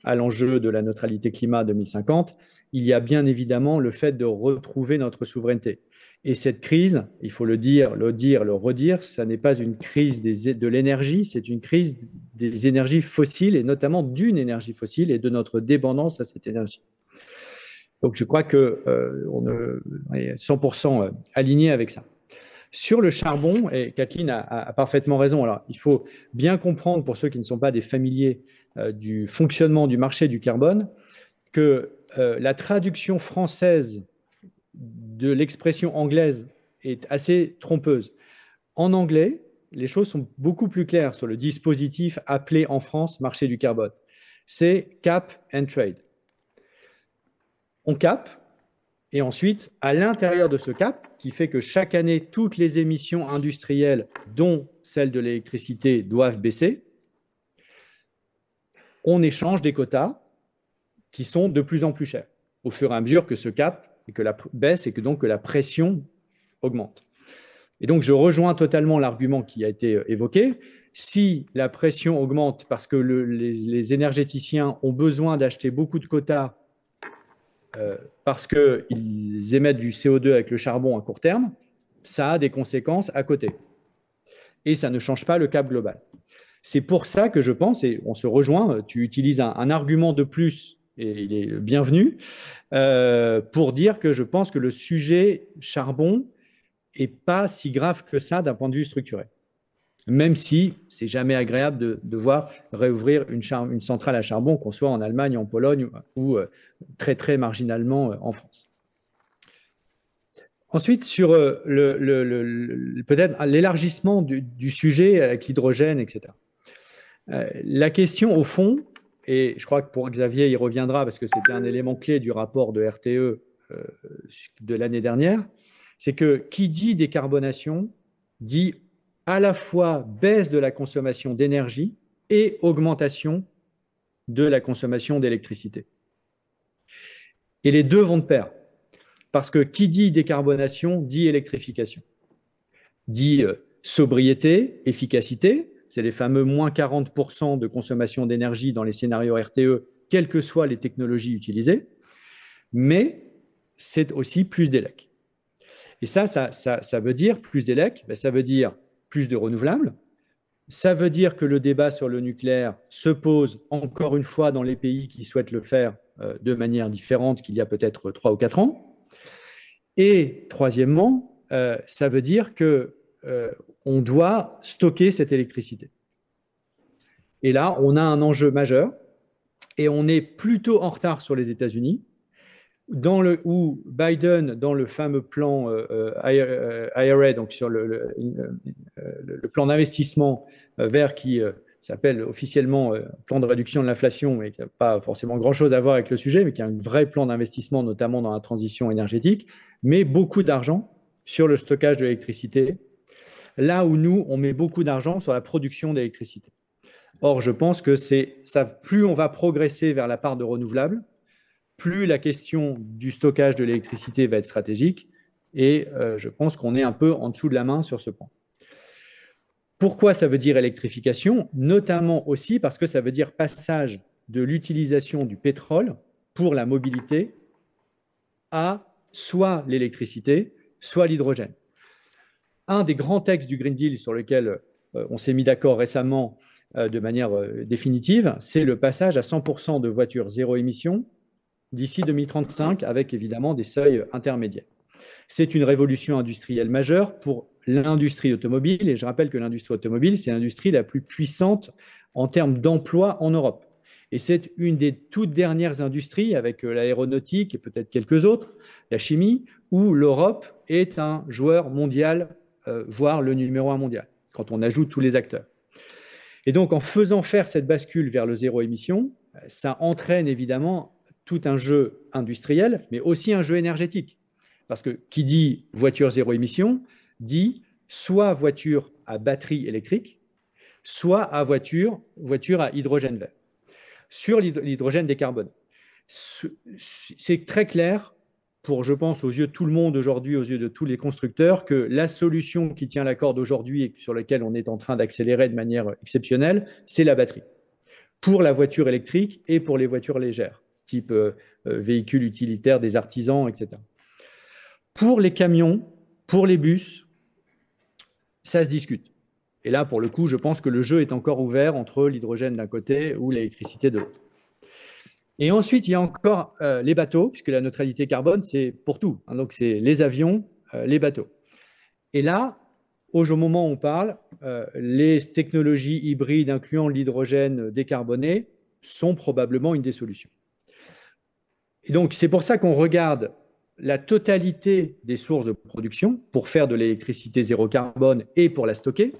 à l'enjeu de la neutralité climat 2050, il y a bien évidemment le fait de retrouver notre souveraineté. Et cette crise, il faut le dire, le dire, le redire, ça n'est pas une crise de l'énergie, c'est une crise des énergies fossiles et notamment d'une énergie fossile et de notre dépendance à cette énergie. Donc je crois que euh, on est 100% euh, aligné avec ça. Sur le charbon, et Kathleen a, parfaitement raison. Il faut bien comprendre pour ceux qui ne sont pas des familiers euh, du fonctionnement du marché du carbone que la traduction française de l'expression anglaise est assez trompeuse. En anglais, les choses sont beaucoup plus claires sur le dispositif appelé en France marché du carbone. C'est cap and trade. On cap, et ensuite, à l'intérieur de ce cap, qui fait que chaque année, toutes les émissions industrielles, dont celles de l'électricité, doivent baisser, on échange des quotas qui sont de plus en plus chers, au fur et à mesure que ce cap et que la baisse et que donc que la pression augmente. Et donc, je rejoins totalement l'argument qui a été euh, évoqué. Si la pression augmente parce que les, énergéticiens ont besoin d'acheter beaucoup de quotas euh, parce qu'ils émettent du CO2 avec le charbon à court terme, ça a des conséquences à côté. Et ça ne change pas le cap global. C'est pour ça que je pense, et on se rejoint, tu utilises un, argument de plus, et il est bienvenu, euh, pour dire que je pense que le sujet charbon et pas si grave que ça d'un point de vue structurel. Même si c'est jamais agréable de devoir réouvrir une, centrale à charbon, qu'on soit en Allemagne, en Pologne ou euh, très très marginalement euh, en France. Ensuite, sur euh, peut-être l'élargissement du, du, sujet avec l'hydrogène, etc. la question au fond, et je crois que pour Xavier, il reviendra parce que c'était un élément clé du rapport de RTE de l'année dernière, c'est que qui dit décarbonation dit à la fois baisse de la consommation d'énergie et augmentation de la consommation d'électricité. Et les deux vont de pair, parce que qui dit décarbonation dit électrification, dit euh, sobriété, efficacité, c'est les fameux moins 40% de consommation d'énergie dans les scénarios RTE, quelles que soient les technologies utilisées, mais c'est aussi plus d'élec. Et ça, ça, veut dire plus d'élec, ben, ça veut dire plus de renouvelables. Ça veut dire que le débat sur le nucléaire se pose encore une fois dans les pays qui souhaitent le faire euh, de manière différente qu'il y a peut-être trois ou quatre ans. Et troisièmement, euh, ça veut dire que euh, on doit stocker cette électricité. Et là, on a un enjeu majeur et on est plutôt en retard sur les États-Unis dans le, où Biden, dans le fameux plan euh, IRA, euh, donc sur le, le, plan d'investissement euh, vert qui s'appelle officiellement plan de réduction de l'inflation, mais qui n'a pas forcément grand-chose à voir avec le sujet, mais qui a un vrai plan d'investissement, notamment dans la transition énergétique, mais beaucoup d'argent sur le stockage de l'électricité, là où nous, on met beaucoup d'argent sur la production d'électricité. Or, je pense que c'est ça, plus on va progresser vers la part de renouvelables, plus la question du stockage de l'électricité va être stratégique. Et euh, je pense qu'on est un peu en dessous de la main sur ce point. Pourquoi ça veut dire électrification? Notamment aussi parce que ça veut dire passage de l'utilisation du pétrole pour la mobilité à soit l'électricité, soit l'hydrogène. Un des grands textes du Green Deal sur lequel euh, on s'est mis d'accord récemment euh, de manière définitive, c'est le passage à 100% de voitures zéro émission d'ici 2035, avec évidemment des seuils intermédiaires. C'est une révolution industrielle majeure pour l'industrie automobile, et je rappelle que l'industrie automobile, c'est l'industrie la plus puissante en termes d'emploi en Europe. Et c'est une des toutes dernières industries, avec euh, l'aéronautique et peut-être quelques autres, la chimie, où l'Europe est un joueur mondial, euh, voire le numéro un mondial, quand on ajoute tous les acteurs. Et donc, en faisant faire cette bascule vers le zéro émission, ça entraîne évidemment tout un jeu industriel, mais aussi un jeu énergétique. Parce que qui dit voiture zéro émission dit soit voiture à batterie électrique, soit à voiture, voiture à hydrogène vert. Sur l'hydrogène décarboné, c'est très clair pour, je pense, aux yeux de tout le monde aujourd'hui, aux yeux de tous les constructeurs, que la solution qui tient la corde aujourd'hui et sur laquelle on est en train d'accélérer de manière exceptionnelle, c'est la batterie. Pour la voiture électrique et pour les voitures légères type euh, euh, véhicules utilitaires des artisans, etc. Pour les camions, pour les bus, ça se discute. Et là, pour le coup, je pense que le jeu est encore ouvert entre l'hydrogène d'un côté ou l'électricité de l'autre. Et ensuite, il y a encore euh, les bateaux, puisque la neutralité carbone, c'est pour tout. Hein. donc, c'est les avions, les bateaux. Et là, au moment où on parle, les technologies hybrides, incluant l'hydrogène décarboné, sont probablement une des solutions. Donc, c'est pour ça qu'on regarde la totalité des sources de production pour faire de l'électricité zéro carbone et pour la stocker,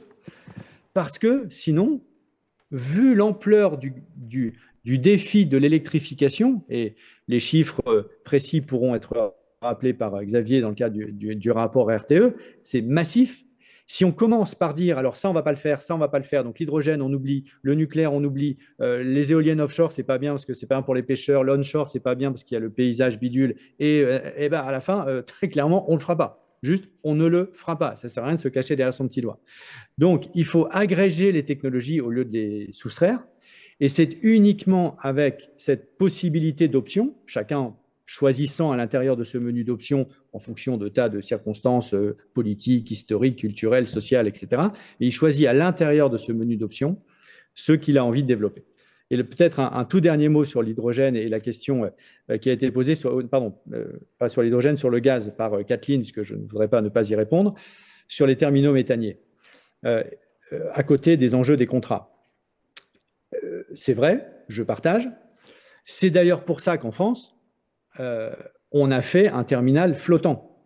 parce que sinon, vu l'ampleur du, défi de l'électrification, et les chiffres précis pourront être rappelés par Xavier dans le cadre du rapport RTE, c'est massif, si on commence par dire, alors ça, on va pas le faire, ça, on va pas le faire, donc l'hydrogène, on oublie, le nucléaire, on oublie, euh, les éoliennes offshore, c'est pas bien parce que c'est pas bien pour les pêcheurs, l'onshore, c'est pas bien parce qu'il y a le paysage bidule, et, euh, ben, à la fin, euh, très clairement, on le fera pas. Juste, on ne le fera pas. Ça sert à rien de se cacher derrière son petit doigt. Donc, il faut agréger les technologies au lieu de les soustraire. Et c'est uniquement avec cette possibilité d'option, chacun choisissant à l'intérieur de ce menu d'options en fonction de tas de circonstances euh, politiques, historiques, culturelles, sociales, etc. Et il choisit à l'intérieur de ce menu d'options ce qu'il a envie de développer. Et peut-être un, tout dernier mot sur l'hydrogène et la question euh, qui a été posée, sur, euh, pardon, pas sur l'hydrogène, sur le gaz par Kathleen, parce que je ne voudrais pas ne pas y répondre, sur les terminaux méthaniers, à côté des enjeux des contrats. C'est vrai, je partage. C'est d'ailleurs pour ça qu'en France, euh, on a fait un terminal flottant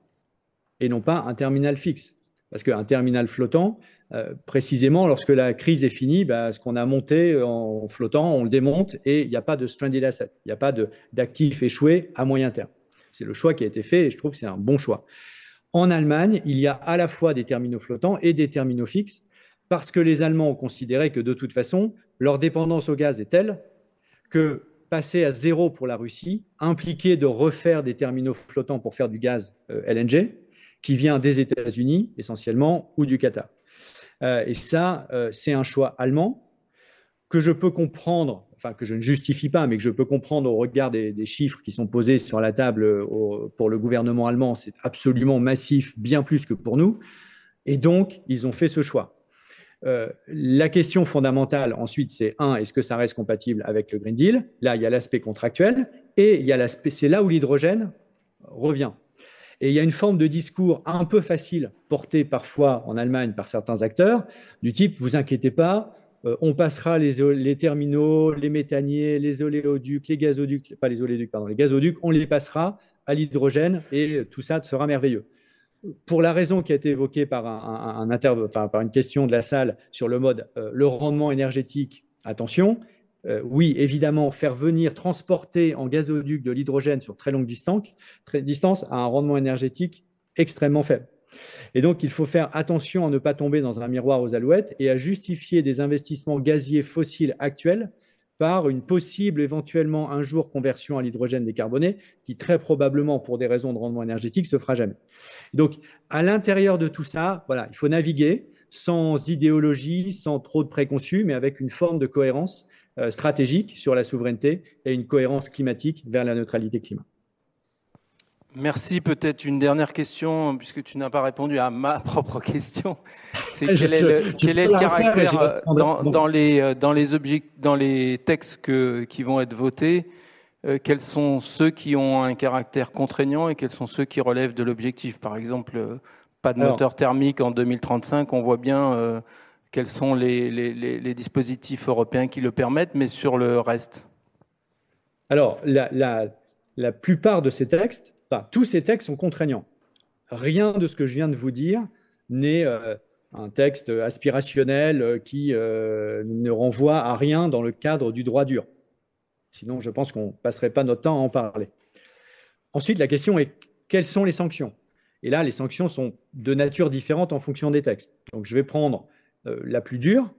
et non pas un terminal fixe. Parce qu'un terminal flottant, euh, précisément, lorsque la crise est finie, bah, ce qu'on a monté en flottant, on le démonte et il n'y a pas de stranded asset, il n'y a pas d'actifs échoués à moyen terme. C'est le choix qui a été fait et je trouve que c'est un bon choix. En Allemagne, il y a à la fois des terminaux flottants et des terminaux fixes parce que les Allemands ont considéré que de toute façon, leur dépendance au gaz est telle que passer à zéro pour la Russie impliquait de refaire des terminaux flottants pour faire du gaz euh, LNG, qui vient des États-Unis essentiellement ou du Qatar. Euh, et ça, euh, c'est un choix allemand que je peux comprendre, enfin que je ne justifie pas, mais que je peux comprendre au regard des, chiffres qui sont posés sur la table pour le gouvernement allemand. C'est absolument massif, bien plus que pour nous. Et donc, ils ont fait ce choix. Euh, la question fondamentale ensuite, c'est un, est-ce que ça reste compatible avec le Green Deal? Là, il y a l'aspect contractuel et il y a l'aspect, c'est là où l'hydrogène revient. Et il y a une forme de discours un peu facile porté parfois en Allemagne par certains acteurs, du type vous inquiétez pas, euh, on passera les, terminaux, les méthaniers, les oléoducs, les gazoducs, pas les oléoducs, pardon, les gazoducs, on les passera à l'hydrogène et tout ça sera merveilleux pour la raison qui a été évoquée par, une question de la salle sur le mode euh, le rendement énergétique, attention, euh, oui, évidemment, faire venir transporter en gazoduc de l'hydrogène sur très longue distance, très, distance a un rendement énergétique extrêmement faible. Et donc, il faut faire attention à ne pas tomber dans un miroir aux alouettes et à justifier des investissements gaziers fossiles actuels par une possible, éventuellement un jour, conversion à l'hydrogène décarboné, qui très probablement, pour des raisons de rendement énergétique, se fera jamais. Donc, à l'intérieur de tout ça, voilà, il faut naviguer sans idéologie, sans trop de préconçus, mais avec une forme de cohérence euh, stratégique sur la souveraineté et une cohérence climatique vers la neutralité climat. Merci. Peut-être une dernière question, puisque tu n'as pas répondu à ma propre question. C'est quel, est le, caractère euh, dans, les euh, dans les dans les textes que, qui vont être votés euh, Quels sont ceux qui ont un caractère contraignant et quels sont ceux qui relèvent de l'objectif? Par exemple, pas de moteur thermique en 2035. On voit bien quels sont les, les, les, dispositifs européens qui le permettent, mais sur le reste. Alors, la, la, la plupart de ces textes tous ces textes sont contraignants. Rien de ce que je viens de vous dire n'est euh, un texte aspirationnel euh, qui euh, ne renvoie à rien dans le cadre du droit dur. Sinon, je pense qu'on ne passerait pas notre temps à en parler. Ensuite, la question est quelles sont les sanctions? Et là, les sanctions sont de nature différente en fonction des textes. Donc, je vais prendre la plus dure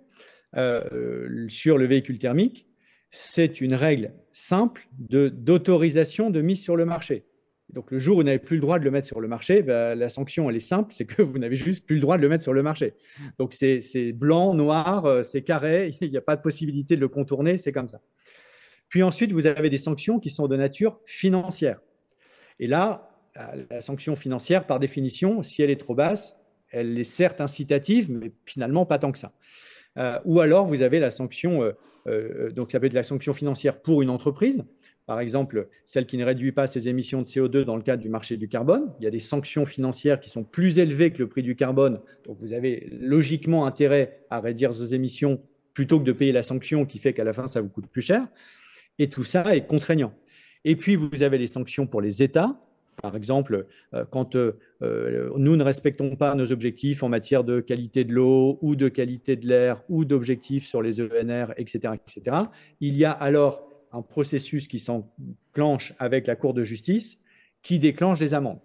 sur le véhicule thermique. C'est une règle simple d'autorisation de mise sur le marché. Donc, le jour où vous n'avez plus le droit de le mettre sur le marché, bah, la sanction, elle est simple, c'est que vous n'avez juste plus le droit de le mettre sur le marché. Donc, c'est blanc, noir, euh, c'est carré, il n'y a pas de possibilité de le contourner, c'est comme ça. Puis ensuite, vous avez des sanctions qui sont de nature financière. Et là, la sanction financière, par définition, si elle est trop basse, elle est certes incitative, mais finalement pas tant que ça. Euh, ou alors, vous avez la sanction, euh, donc ça peut être la sanction financière pour une entreprise, par exemple, celle qui ne réduit pas ses émissions de CO2 dans le cadre du marché du carbone. Il y a des sanctions financières qui sont plus élevées que le prix du carbone. Donc, vous avez logiquement intérêt à réduire vos émissions plutôt que de payer la sanction qui fait qu'à la fin, ça vous coûte plus cher. Et tout ça est contraignant. Et puis, vous avez les sanctions pour les États. Par exemple, quand nous ne respectons pas nos objectifs en matière de qualité de l'eau ou de qualité de l'air ou d'objectifs sur les ENR, etc., etc., il y a alors un processus qui s'enclenche avec la Cour de justice qui déclenche des amendes.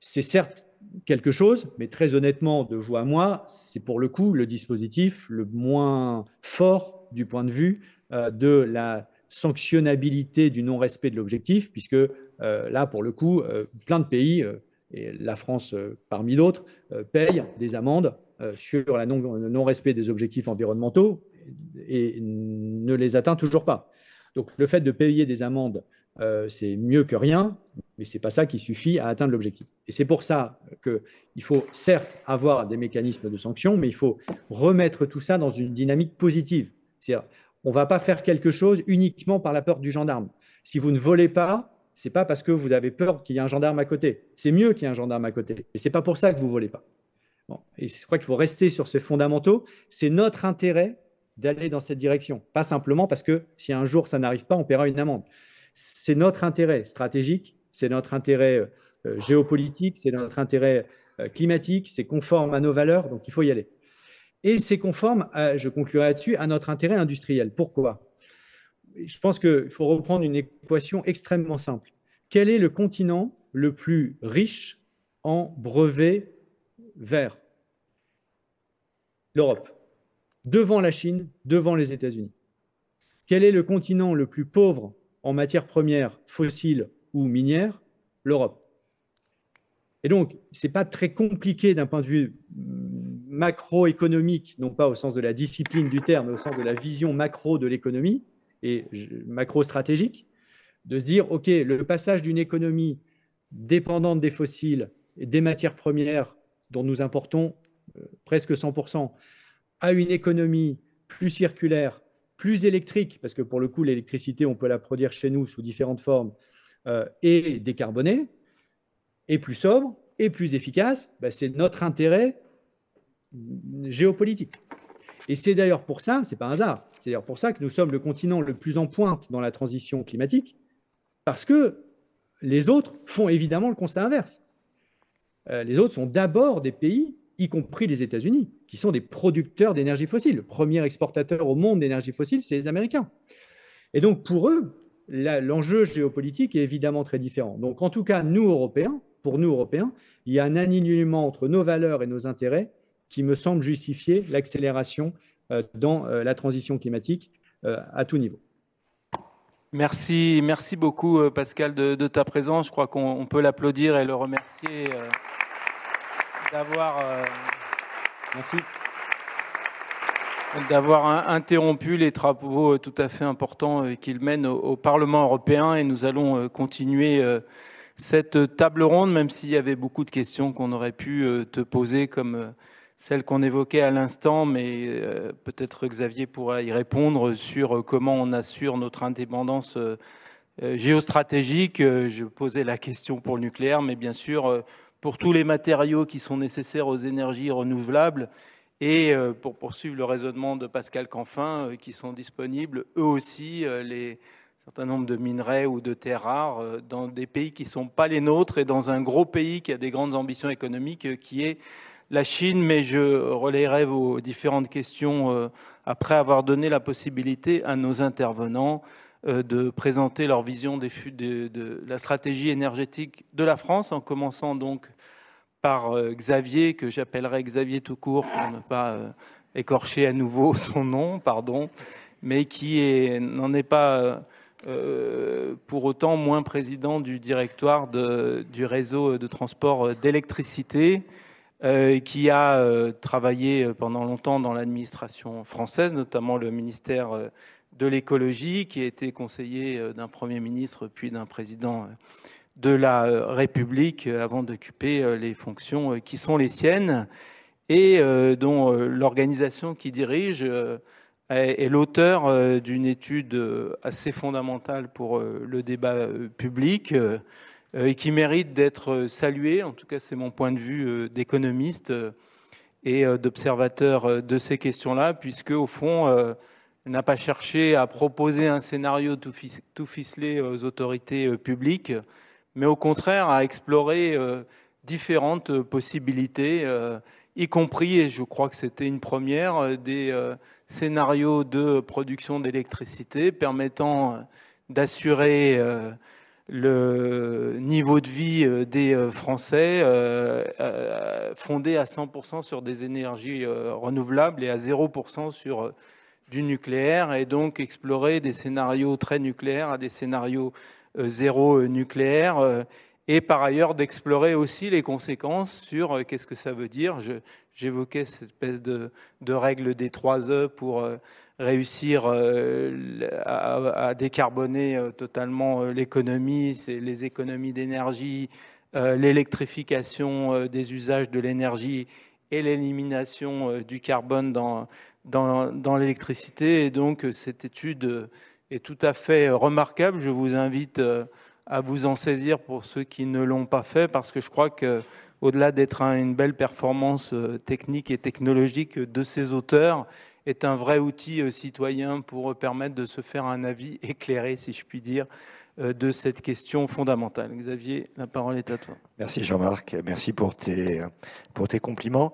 C'est certes quelque chose, mais très honnêtement, de vous à moi, c'est pour le coup le dispositif le moins fort du point de vue euh, de la sanctionnabilité du non-respect de l'objectif, puisque euh, là, pour le coup, euh, plein de pays, et la France parmi d'autres, payent des amendes sur le non-respect des objectifs environnementaux et ne les atteint toujours pas. Donc le fait de payer des amendes euh, c'est mieux que rien, mais ce n'est pas ça qui suffit à atteindre l'objectif. Et c'est pour ça qu'il faut certes avoir des mécanismes de sanction, mais il faut remettre tout ça dans une dynamique positive. C'est-à-dire, on ne va pas faire quelque chose uniquement par la peur du gendarme. Si vous ne volez pas, ce n'est pas parce que vous avez peur qu'il y ait un gendarme à côté. C'est mieux qu'il y ait un gendarme à côté. Et ce n'est pas pour ça que vous ne volez pas. Et je crois qu'il faut rester sur ces fondamentaux. C'est notre intérêt d'aller dans cette direction. Pas simplement parce que si un jour ça n'arrive pas, on paiera une amende c'est notre intérêt stratégique, c'est notre intérêt euh, géopolitique, c'est notre intérêt euh, climatique, c'est conforme à nos valeurs, donc il faut y aller. Et c'est conforme, je conclurai là-dessus, à notre intérêt industriel. Pourquoi? Je pense qu'il faut reprendre une équation extrêmement simple. Quel est le continent le plus riche en brevets verts? L'Europe. Devant la Chine, devant les États-Unis. Quel est le continent le plus pauvre en matières premières fossiles ou minières? l'Europe. Et donc, ce n'est pas très compliqué d'un point de vue macroéconomique, non pas au sens de la discipline du terme, mais au sens de la vision macro de l'économie et macro-stratégique, de se dire, OK, le passage d'une économie dépendante des fossiles et des matières premières dont nous importons euh, presque 100%, à une économie plus circulaire, plus électrique, parce que pour le coup, l'électricité, on peut la produire chez nous sous différentes formes, euh, et décarbonée, et plus sobre, et plus efficace, ben, c'est notre intérêt géopolitique. Et c'est d'ailleurs pour ça, c'est pas un hasard, c'est d'ailleurs pour ça que nous sommes le continent le plus en pointe dans la transition climatique, parce que les autres font évidemment le constat inverse. Euh, les autres sont d'abord des pays y compris les États-Unis, qui sont des producteurs d'énergie fossile. Le premier exportateur au monde d'énergie fossile, c'est les Américains. Et donc, pour eux, l'enjeu géopolitique est évidemment très différent. Donc, en tout cas, nous, Européens, pour nous, Européens, il y a un alignement entre nos valeurs et nos intérêts qui me semble justifier l'accélération euh, dans euh, la transition climatique euh, à tout niveau. Merci, merci beaucoup Pascal de, de ta présence. Je crois qu'on peut l'applaudir et le remercier d'avoir euh, d'avoir interrompu les travaux euh, tout à fait importants euh, qu'il mène au, Parlement européen. Et nous allons continuer cette table ronde, même s'il y avait beaucoup de questions qu'on aurait pu te poser, comme celle qu'on évoquait à l'instant, mais peut-être Xavier pourra y répondre sur comment on assure notre indépendance géostratégique. Je posais la question pour le nucléaire, mais bien sûr pour tous les matériaux qui sont nécessaires aux énergies renouvelables et euh, pour poursuivre le raisonnement de Pascal Canfin, euh, qui sont disponibles eux aussi euh, les certain nombre de minerais ou de terres rares dans des pays qui ne sont pas les nôtres et dans un gros pays qui a des grandes ambitions économiques qui est la Chine, mais je relayerai vos différentes questions après avoir donné la possibilité à nos intervenants de présenter leur vision de, la stratégie énergétique de la France, en commençant donc par euh, Xavier, que j'appellerai Xavier tout court pour ne pas euh, écorcher à nouveau son nom, pardon, mais qui n'en est, pas pour autant moins président du directoire du réseau de transport d'électricité, qui a travaillé pendant longtemps dans l'administration française, notamment le ministère de l'écologie, qui a été conseiller euh, d'un Premier ministre puis d'un président euh, de la euh, République avant d'occuper les fonctions qui sont les siennes et dont l'organisation qui dirige est l'auteur d'une étude assez fondamentale pour le débat public et qui mérite d'être saluée, en tout cas c'est mon point de vue d'économiste et d'observateur de ces questions-là, puisque au fond, n'a pas cherché à proposer un scénario tout, ficelé aux autorités euh, publiques, mais au contraire à explorer différentes possibilités, y compris, et je crois que c'était une première, des scénarios de production d'électricité permettant d'assurer le niveau de vie euh, des euh, Français euh, fondé à 100% sur des énergies renouvelables et à 0% sur du nucléaire et donc explorer des scénarios très nucléaires à des scénarios zéro nucléaire et par ailleurs d'explorer aussi les conséquences sur qu'est-ce que ça veut dire. J'évoquais cette espèce de, de, règle des trois E pour réussir euh, à, décarboner euh, totalement euh, l'économie, les économies d'énergie, l'électrification des usages de l'énergie et l'élimination du carbone dans, dans, l'électricité. Et donc cette étude est tout à fait remarquable. Je vous invite à vous en saisir pour ceux qui ne l'ont pas fait, parce que je crois que au-delà d'être une belle performance technique et technologique de ces auteurs, est un vrai outil euh, citoyen pour permettre de se faire un avis éclairé, si je puis dire, euh, de cette question fondamentale. Xavier, la parole est à toi. Merci Jean-Marc, merci pour tes, pour tes compliments.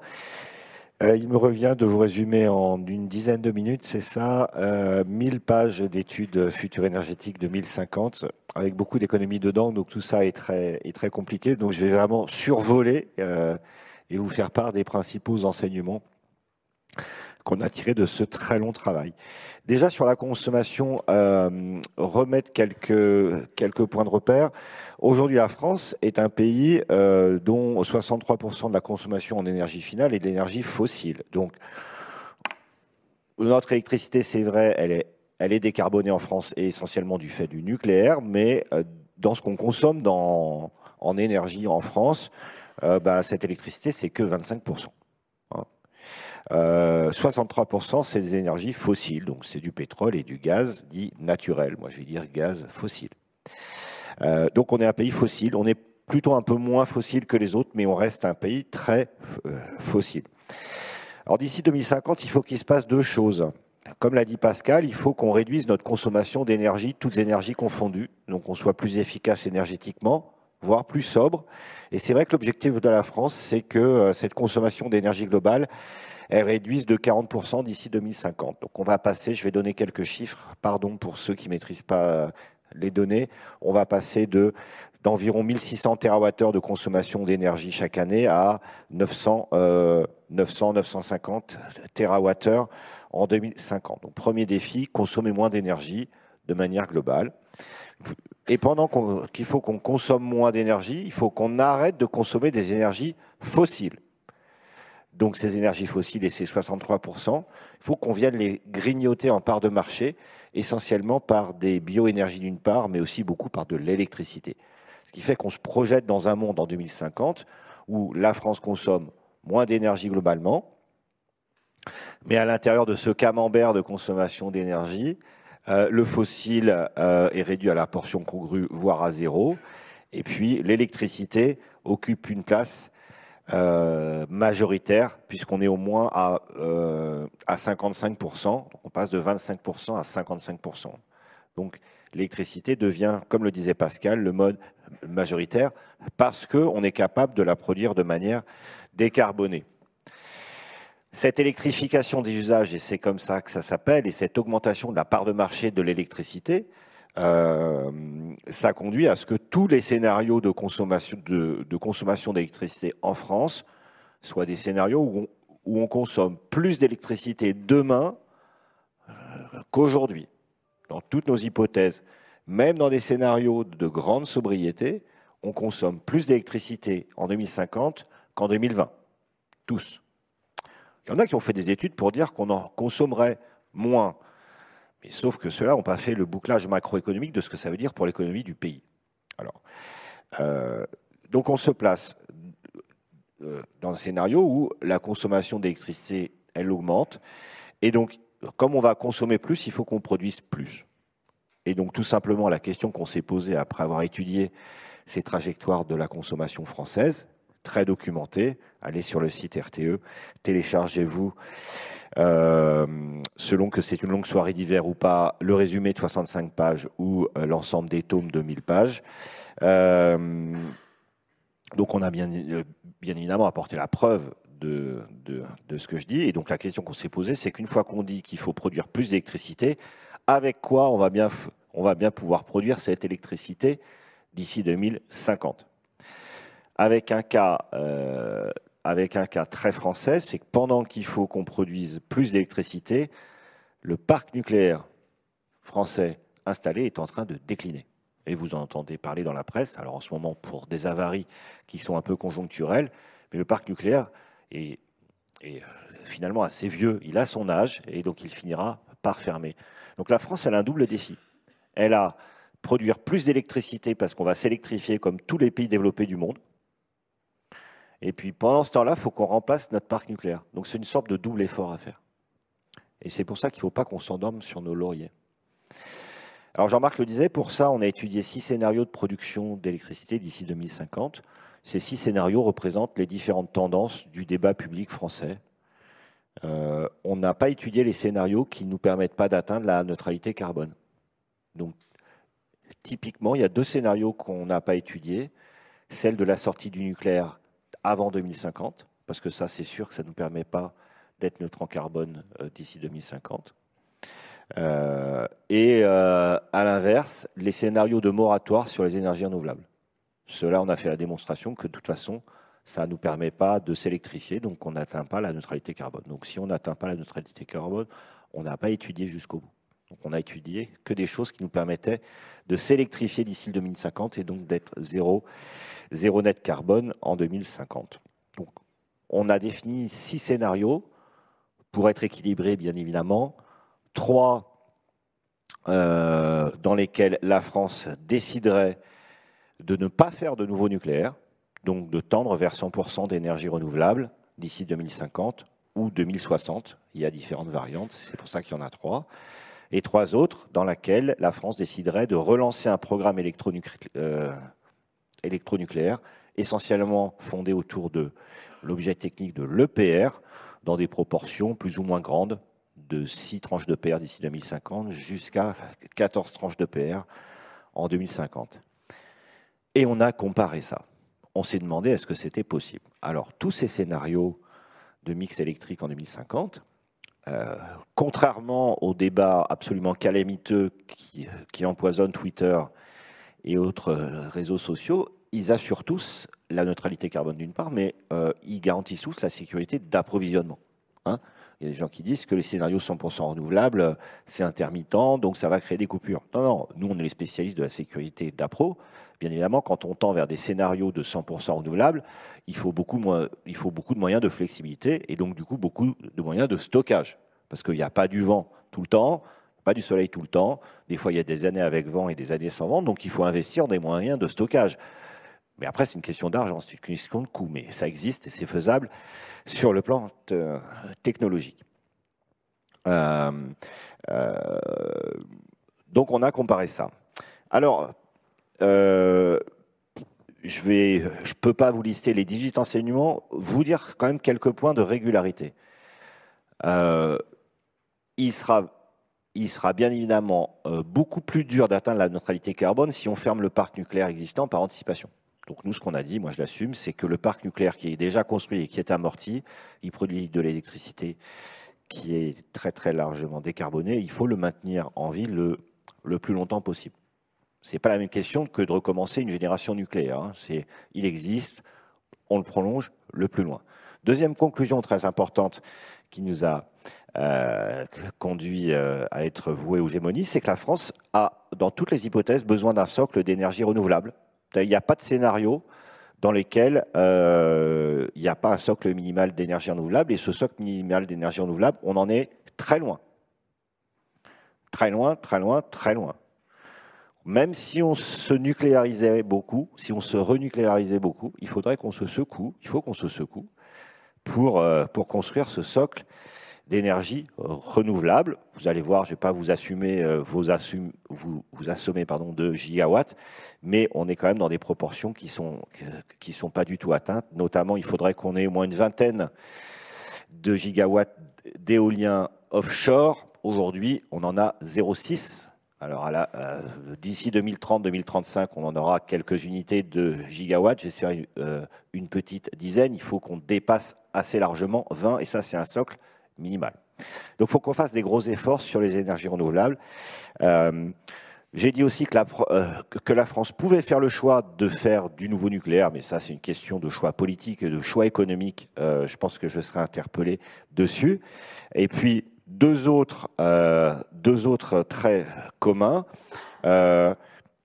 Euh, il me revient de vous résumer en une dizaine de minutes, c'est ça, 1000 pages d'études futures énergétiques 2050, avec beaucoup d'économies dedans, donc tout ça est très, est très compliqué. Donc je vais vraiment survoler et vous faire part des principaux enseignements qu'on a tiré de ce très long travail. Déjà sur la consommation, euh, remettre quelques points de repère. Aujourd'hui, la France est un pays euh, dont 63% de la consommation en énergie finale est de l'énergie fossile. Donc notre électricité, c'est vrai, elle est décarbonée en France et essentiellement du fait du nucléaire, mais euh, dans ce qu'on consomme en énergie en France, bah, cette électricité, c'est que 25%. 63% euh, c'est des énergies fossiles, donc c'est du pétrole et du gaz dit naturel. Moi je vais dire gaz fossile. Euh, donc on est un pays fossile, on est plutôt un peu moins fossile que les autres, mais on reste un pays très euh, fossile. Alors d'ici 2050, il faut qu'il se passe deux choses. Comme l'a dit Pascal, il faut qu'on réduise notre consommation d'énergie, toutes énergies confondues, donc on soit plus efficace énergétiquement, voire plus sobre. Et c'est vrai que l'objectif de la France, c'est que cette consommation d'énergie globale, elles réduisent de 40% d'ici 2050. Donc on va passer, je vais donner quelques chiffres, pardon pour ceux qui ne maîtrisent pas les données, on va passer de d'environ 1600 TWh de consommation d'énergie chaque année à 900, 900 950 TWh en 2050. Donc premier défi, consommer moins d'énergie de manière globale. Et pendant qu'il faut qu'on consomme moins d'énergie, il faut qu'on arrête de consommer des énergies fossiles donc ces énergies fossiles et ces 63%, il faut qu'on vienne les grignoter en part de marché, essentiellement par des bioénergies d'une part, mais aussi beaucoup par de l'électricité. Ce qui fait qu'on se projette dans un monde en 2050 où la France consomme moins d'énergie globalement, mais à l'intérieur de ce camembert de consommation d'énergie, euh, le fossile euh, est réduit à la portion congrue, voire à zéro, et puis l'électricité occupe une place euh, majoritaire, puisqu'on est au moins à, à 55%. on passe de 25% à 55%. Donc l'électricité devient, comme le disait Pascal, le mode majoritaire, parce qu'on est capable de la produire de manière décarbonée. Cette électrification des usages, et c'est comme ça que ça s'appelle, et cette augmentation de la part de marché de l'électricité, euh, ça conduit à ce que tous les scénarios de consommation d'électricité en France soient des scénarios où on, où on consomme plus d'électricité demain euh, qu'aujourd'hui. Dans toutes nos hypothèses, même dans des scénarios de grande sobriété, on consomme plus d'électricité en 2050 qu'en 2020. Tous. Il y en a qui ont fait des études pour dire qu'on en consommerait moins sauf que ceux-là n'ont pas fait le bouclage macroéconomique de ce que ça veut dire pour l'économie du pays. Alors, euh, donc on se place euh, dans un scénario où la consommation d'électricité, elle augmente. Et donc, comme on va consommer plus, il faut qu'on produise plus. Et donc, tout simplement, la question qu'on s'est posée après avoir étudié ces trajectoires de la consommation française, très documentées, allez sur le site RTE, téléchargez-vous euh, selon que c'est une longue soirée d'hiver ou pas, le résumé de 65 pages ou euh, l'ensemble des tomes de 1000 pages. Euh, donc on a bien, bien évidemment apporté la preuve de, de, de, ce que je dis. Et donc la question qu'on s'est posée, c'est qu'une fois qu'on dit qu'il faut produire plus d'électricité, avec quoi on va bien, on va bien pouvoir produire cette électricité d'ici 2050 avec un cas, euh, avec un cas très français, c'est que pendant qu'il faut qu'on produise plus d'électricité, le parc nucléaire français installé est en train de décliner. Et vous en entendez parler dans la presse, alors en ce moment pour des avaries qui sont un peu conjoncturelles, mais le parc nucléaire est, est finalement assez vieux, il a son âge, et donc il finira par fermer. Donc la France, elle a un double défi. Elle a produire plus d'électricité parce qu'on va s'électrifier comme tous les pays développés du monde. Et puis pendant ce temps-là, il faut qu'on remplace notre parc nucléaire. Donc c'est une sorte de double effort à faire. Et c'est pour ça qu'il ne faut pas qu'on s'endorme sur nos lauriers. Alors Jean-Marc le disait, pour ça, on a étudié six scénarios de production d'électricité d'ici 2050. Ces six scénarios représentent les différentes tendances du débat public français. Euh, on n'a pas étudié les scénarios qui ne nous permettent pas d'atteindre la neutralité carbone. Donc typiquement, il y a deux scénarios qu'on n'a pas étudiés. Celle de la sortie du nucléaire avant 2050, parce que ça, c'est sûr que ça ne nous permet pas d'être neutre en carbone euh, d'ici 2050. Euh, et euh, à l'inverse, les scénarios de moratoire sur les énergies renouvelables. Cela, on a fait la démonstration que de toute façon, ça ne nous permet pas de s'électrifier, donc on n'atteint pas la neutralité carbone. Donc si on n'atteint pas la neutralité carbone, on n'a pas étudié jusqu'au bout. Donc on a étudié que des choses qui nous permettaient de s'électrifier d'ici le 2050 et donc d'être zéro, zéro net carbone en 2050. Donc on a défini six scénarios pour être équilibrés, bien évidemment. Trois euh, dans lesquels la France déciderait de ne pas faire de nouveau nucléaire, donc de tendre vers 100% d'énergie renouvelable d'ici 2050 ou 2060. Il y a différentes variantes, c'est pour ça qu'il y en a trois et trois autres dans lesquelles la France déciderait de relancer un programme euh, électronucléaire, essentiellement fondé autour de l'objet technique de l'EPR, dans des proportions plus ou moins grandes, de 6 tranches d'EPR d'ici 2050 jusqu'à 14 tranches d'EPR en 2050. Et on a comparé ça. On s'est demandé est-ce que c'était possible. Alors, tous ces scénarios de mix électrique en 2050, euh, contrairement au débat absolument calamiteux qui, qui, empoisonne Twitter et autres réseaux sociaux, ils assurent tous la neutralité carbone d'une part, mais euh, ils garantissent tous la sécurité d'approvisionnement. Hein il y a des gens qui disent que les scénarios 100% renouvelables, c'est intermittent, donc ça va créer des coupures. Non, non, nous on est les spécialistes de la sécurité d'appro. Bien évidemment, quand on tend vers des scénarios de 100% renouvelables, il faut, beaucoup moins, il faut beaucoup de moyens de flexibilité et donc du coup beaucoup de moyens de stockage. Parce qu'il n'y a pas du vent tout le temps, pas du soleil tout le temps. Des fois, il y a des années avec vent et des années sans vent, donc il faut investir des moyens de stockage. Mais après, c'est une question d'argent, c'est une question de coût, mais ça existe et c'est faisable sur le plan euh, technologique. Euh, euh, donc, on a comparé ça. Alors, je je peux pas vous lister les 18 enseignements, vous dire quand même quelques points de régularité. il sera il sera bien évidemment beaucoup plus dur d'atteindre la neutralité carbone si on ferme le parc nucléaire existant par anticipation. Donc nous, ce qu'on a dit, moi je l'assume, c'est que le parc nucléaire qui est déjà construit et qui est amorti, il produit de l'électricité qui est très très largement décarbonée. Il faut le maintenir en vie le, plus longtemps possible. C'est pas la même question que de recommencer une génération nucléaire. Hein. Il existe, on le prolonge le plus loin. Deuxième conclusion très importante qui nous a euh, conduit euh, à être voué aux gémonies, c'est que la France a, dans toutes les hypothèses, besoin d'un socle d'énergie renouvelable il n'y a pas de scénario dans lequel euh, il n'y a pas un socle minimal d'énergie renouvelable. Et ce socle minimal d'énergie renouvelable, on en est très loin. Très loin, très loin, très loin. Même si on se nucléarisait beaucoup, si on se renucléarisait beaucoup, il faudrait qu'on se secoue, il faut qu'on se secoue pour, euh, pour construire ce socle d'énergie renouvelable. Vous allez voir, je ne vais pas vous assumer euh, vos vous, assommer pardon, de gigawatts, mais on est quand même dans des proportions qui qui sont pas du tout atteintes. Notamment, il faudrait qu'on ait au moins une vingtaine de gigawatts d'éolien offshore. Aujourd'hui, on en a 0,6 Alors euh, d'ici 2030-2035, on en aura quelques unités de gigawatts. J'essaierai euh, une petite dizaine. Il faut qu'on dépasse assez largement 20, et ça c'est un socle minimal. Donc il faut qu'on fasse des gros efforts sur les énergies renouvelables. Euh, j'ai dit aussi que la, que la, France pouvait faire le choix de faire du nouveau nucléaire, mais ça c'est une question de choix politique et de choix économique. je pense que je serai interpellé dessus. Et puis deux autres, euh, deux autres traits communs. Euh,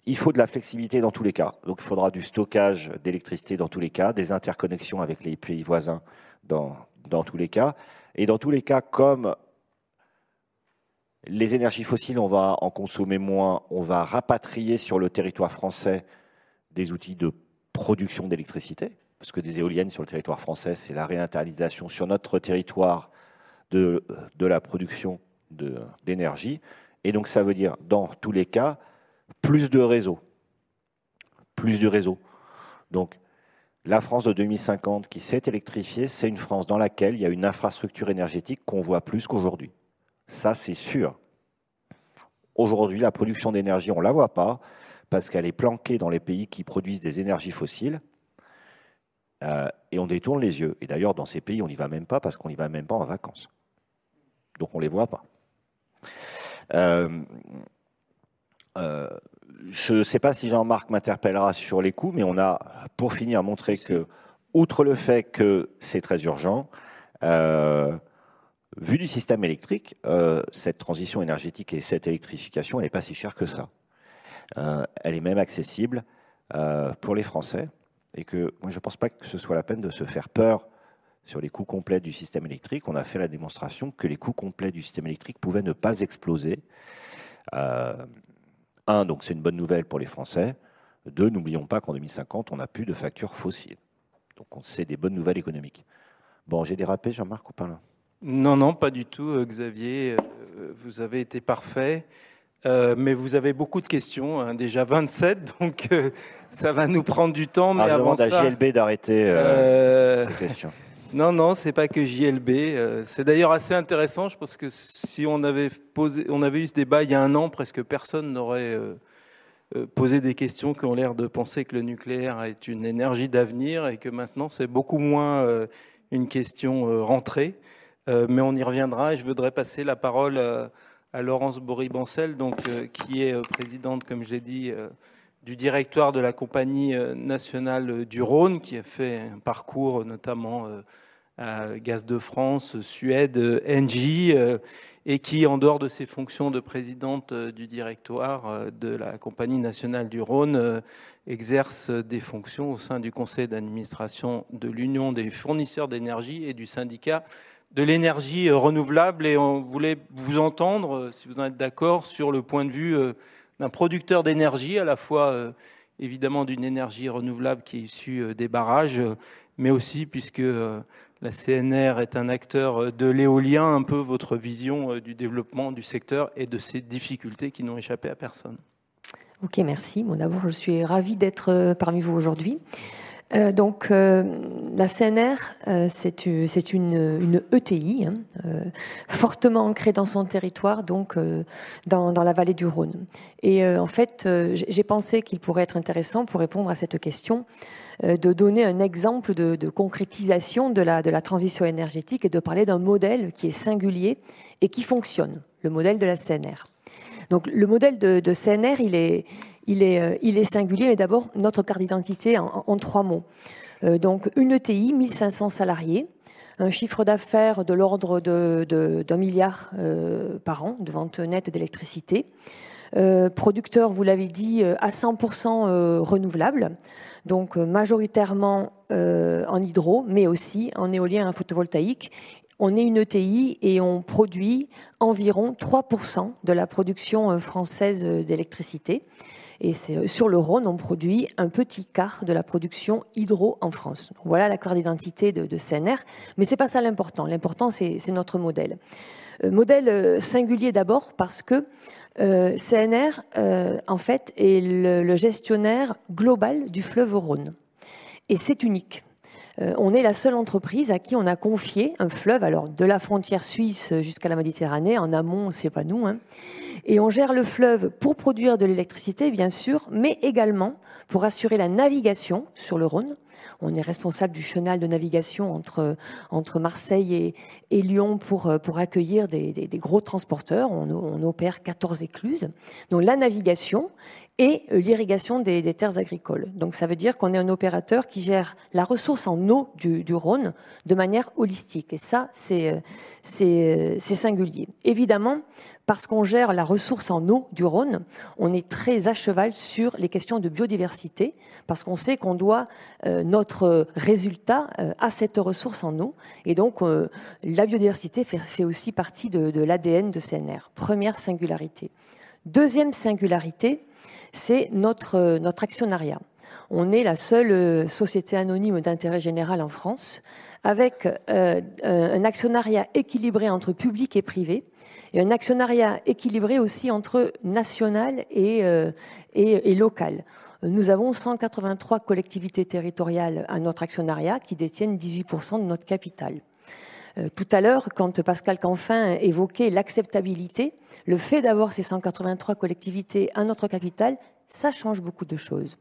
il faut de la flexibilité dans tous les cas. Donc il faudra du stockage d'électricité dans tous les cas, des interconnexions avec les pays voisins dans, dans tous les cas. Et dans tous les cas, comme les énergies fossiles, on va en consommer moins, on va rapatrier sur le territoire français des outils de production d'électricité, parce que des éoliennes sur le territoire français, c'est la réinternalisation sur notre territoire de, la production d'énergie. Et donc ça veut dire, dans tous les cas, plus de réseaux. Plus de réseaux. Donc la France de 2050 qui s'est électrifiée, c'est une France dans laquelle il y a une infrastructure énergétique qu'on voit plus qu'aujourd'hui. Ça, c'est sûr. Aujourd'hui, la production d'énergie, on ne la voit pas parce qu'elle est planquée dans les pays qui produisent des énergies fossiles. Euh, et on détourne les yeux. Et d'ailleurs, dans ces pays, on n'y va même pas parce qu'on n'y va même pas en vacances donc on ne les voit pas. Euh, euh, je ne sais pas si Jean-Marc m'interpellera sur les coûts, mais on a, pour finir, montré que, outre le fait que c'est très urgent, euh, vu du système électrique, cette transition énergétique et cette électrification, elle n'est pas si chère que ça. elle est même accessible pour les Français, et que moi je ne pense pas que ce soit la peine de se faire peur sur les coûts complets du système électrique, on a fait la démonstration que les coûts complets du système électrique pouvaient ne pas exploser. Euh, un, donc c'est une bonne nouvelle pour les Français. Deux, n'oublions pas qu'en 2050, on n'a plus de factures fossiles. Donc c'est des bonnes nouvelles économiques. Bon, j'ai dérapé, Jean-Marc, ou pas là? Non, non, pas du tout, euh, Xavier. Euh, vous avez été parfait. mais vous avez beaucoup de questions, hein. déjà 27, donc ça va nous prendre du temps. Mais ah, avant à JLB d'arrêter ces questions. Non, non, c'est pas que JLB. Euh, c'est d'ailleurs assez intéressant. Je pense que si on avait posé, on avait eu ce débat il y a un an, presque personne n'aurait euh, euh, posé des questions qui ont l'air de penser que le nucléaire est une énergie d'avenir et que maintenant c'est beaucoup moins une question rentrée. mais on y reviendra et je voudrais passer la parole à Laurence Bory-Bancel, qui est présidente, comme j'ai dit du directoire de la Compagnie nationale du Rhône, qui a fait un parcours notamment Gaz de France, Suède, Engie, euh, et qui, en dehors de ses fonctions de présidente euh, du directoire euh, de la Compagnie nationale du Rhône, exerce des fonctions au sein du conseil d'administration de l'Union des fournisseurs d'énergie et du syndicat de l'énergie renouvelable. Et on voulait vous entendre, si vous en êtes d'accord, sur le point de vue d'un producteur d'énergie, à la fois évidemment d'une énergie renouvelable qui est issue des barrages, mais aussi puisque la CNR est un acteur euh, de l'éolien, un peu votre vision euh, du développement du secteur et de ces difficultés qui n'ont échappé à personne. Ok, merci. Bon, D'abord, je suis ravie d'être euh, parmi vous aujourd'hui. Euh, donc, euh, la CNR, euh, c'est une, une, ETI, hein, fortement ancrée dans son territoire, donc dans, la vallée du Rhône. Et en fait, j'ai pensé qu'il pourrait être intéressant pour répondre à cette question de donner un exemple de, de, concrétisation de la, de la transition énergétique et de parler d'un modèle qui est singulier et qui fonctionne, le modèle de la CNR. Donc le modèle de, CNR, euh, il est singulier, mais d'abord notre carte d'identité en, trois mots. Euh, donc une ETI, 1500 salariés, un chiffre d'affaires de l'ordre d'un milliard euh, par an de vente nette d'électricité. producteur, vous l'avez dit, à 100% renouvelable, donc majoritairement en hydro, mais aussi en éolien et en photovoltaïque, on est une ETI et on produit environ 3% de la production euh, française euh, d'électricité. Et sur le Rhône, on produit un petit quart de la production hydro en France. voilà la d'identité de, CNR. Mais c'est pas ça l'important. L'important, c'est notre modèle. Euh, modèle singulier d'abord parce que CNR, en fait, est le gestionnaire global du fleuve Rhône. Et c'est unique. Euh, on est la seule entreprise à qui on a confié un fleuve, alors de la frontière suisse jusqu'à la Méditerranée, en amont, c'est pas nous, hein, Et on gère le fleuve pour produire de l'électricité, bien sûr, mais également pour assurer la navigation sur le Rhône. On est responsable du chenal de navigation entre, entre Marseille et, Lyon pour, pour accueillir des, des, gros transporteurs. On, opère 14 écluses. Donc la navigation et l'irrigation des, terres agricoles. Donc ça veut dire qu'on est un opérateur qui gère la ressource en eau du, du Rhône de manière holistique. Et ça, c'est singulier. Évidemment, parce qu'on gère la ressource en eau du Rhône, on est très à cheval sur les questions de biodiversité, parce qu'on sait qu'on doit euh, notre résultat euh, à cette ressource en eau. Et donc, euh, la biodiversité fait, aussi partie de, de l'ADN de CNR. Première singularité. Deuxième singularité, c'est notre, notre actionnariat. On est la seule société anonyme d'intérêt général en France avec euh, un actionnariat équilibré entre public et privé et un actionnariat équilibré aussi entre national et, euh, local. Nous avons 183 collectivités territoriales à notre actionnariat qui détiennent 18% de notre capital. Euh, tout à l'heure, quand Pascal Canfin évoquait l'acceptabilité, le fait d'avoir ces 183 collectivités à notre capital, ça change beaucoup de choses.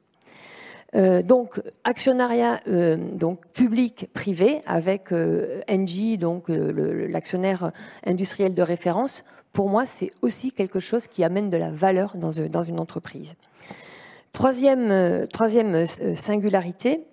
Euh, donc actionnariat euh, donc public privé avec euh, Engie donc l'actionnaire industriel de référence pour moi c'est aussi quelque chose qui amène de la valeur dans, dans une entreprise. Troisième, troisième singularité, euh,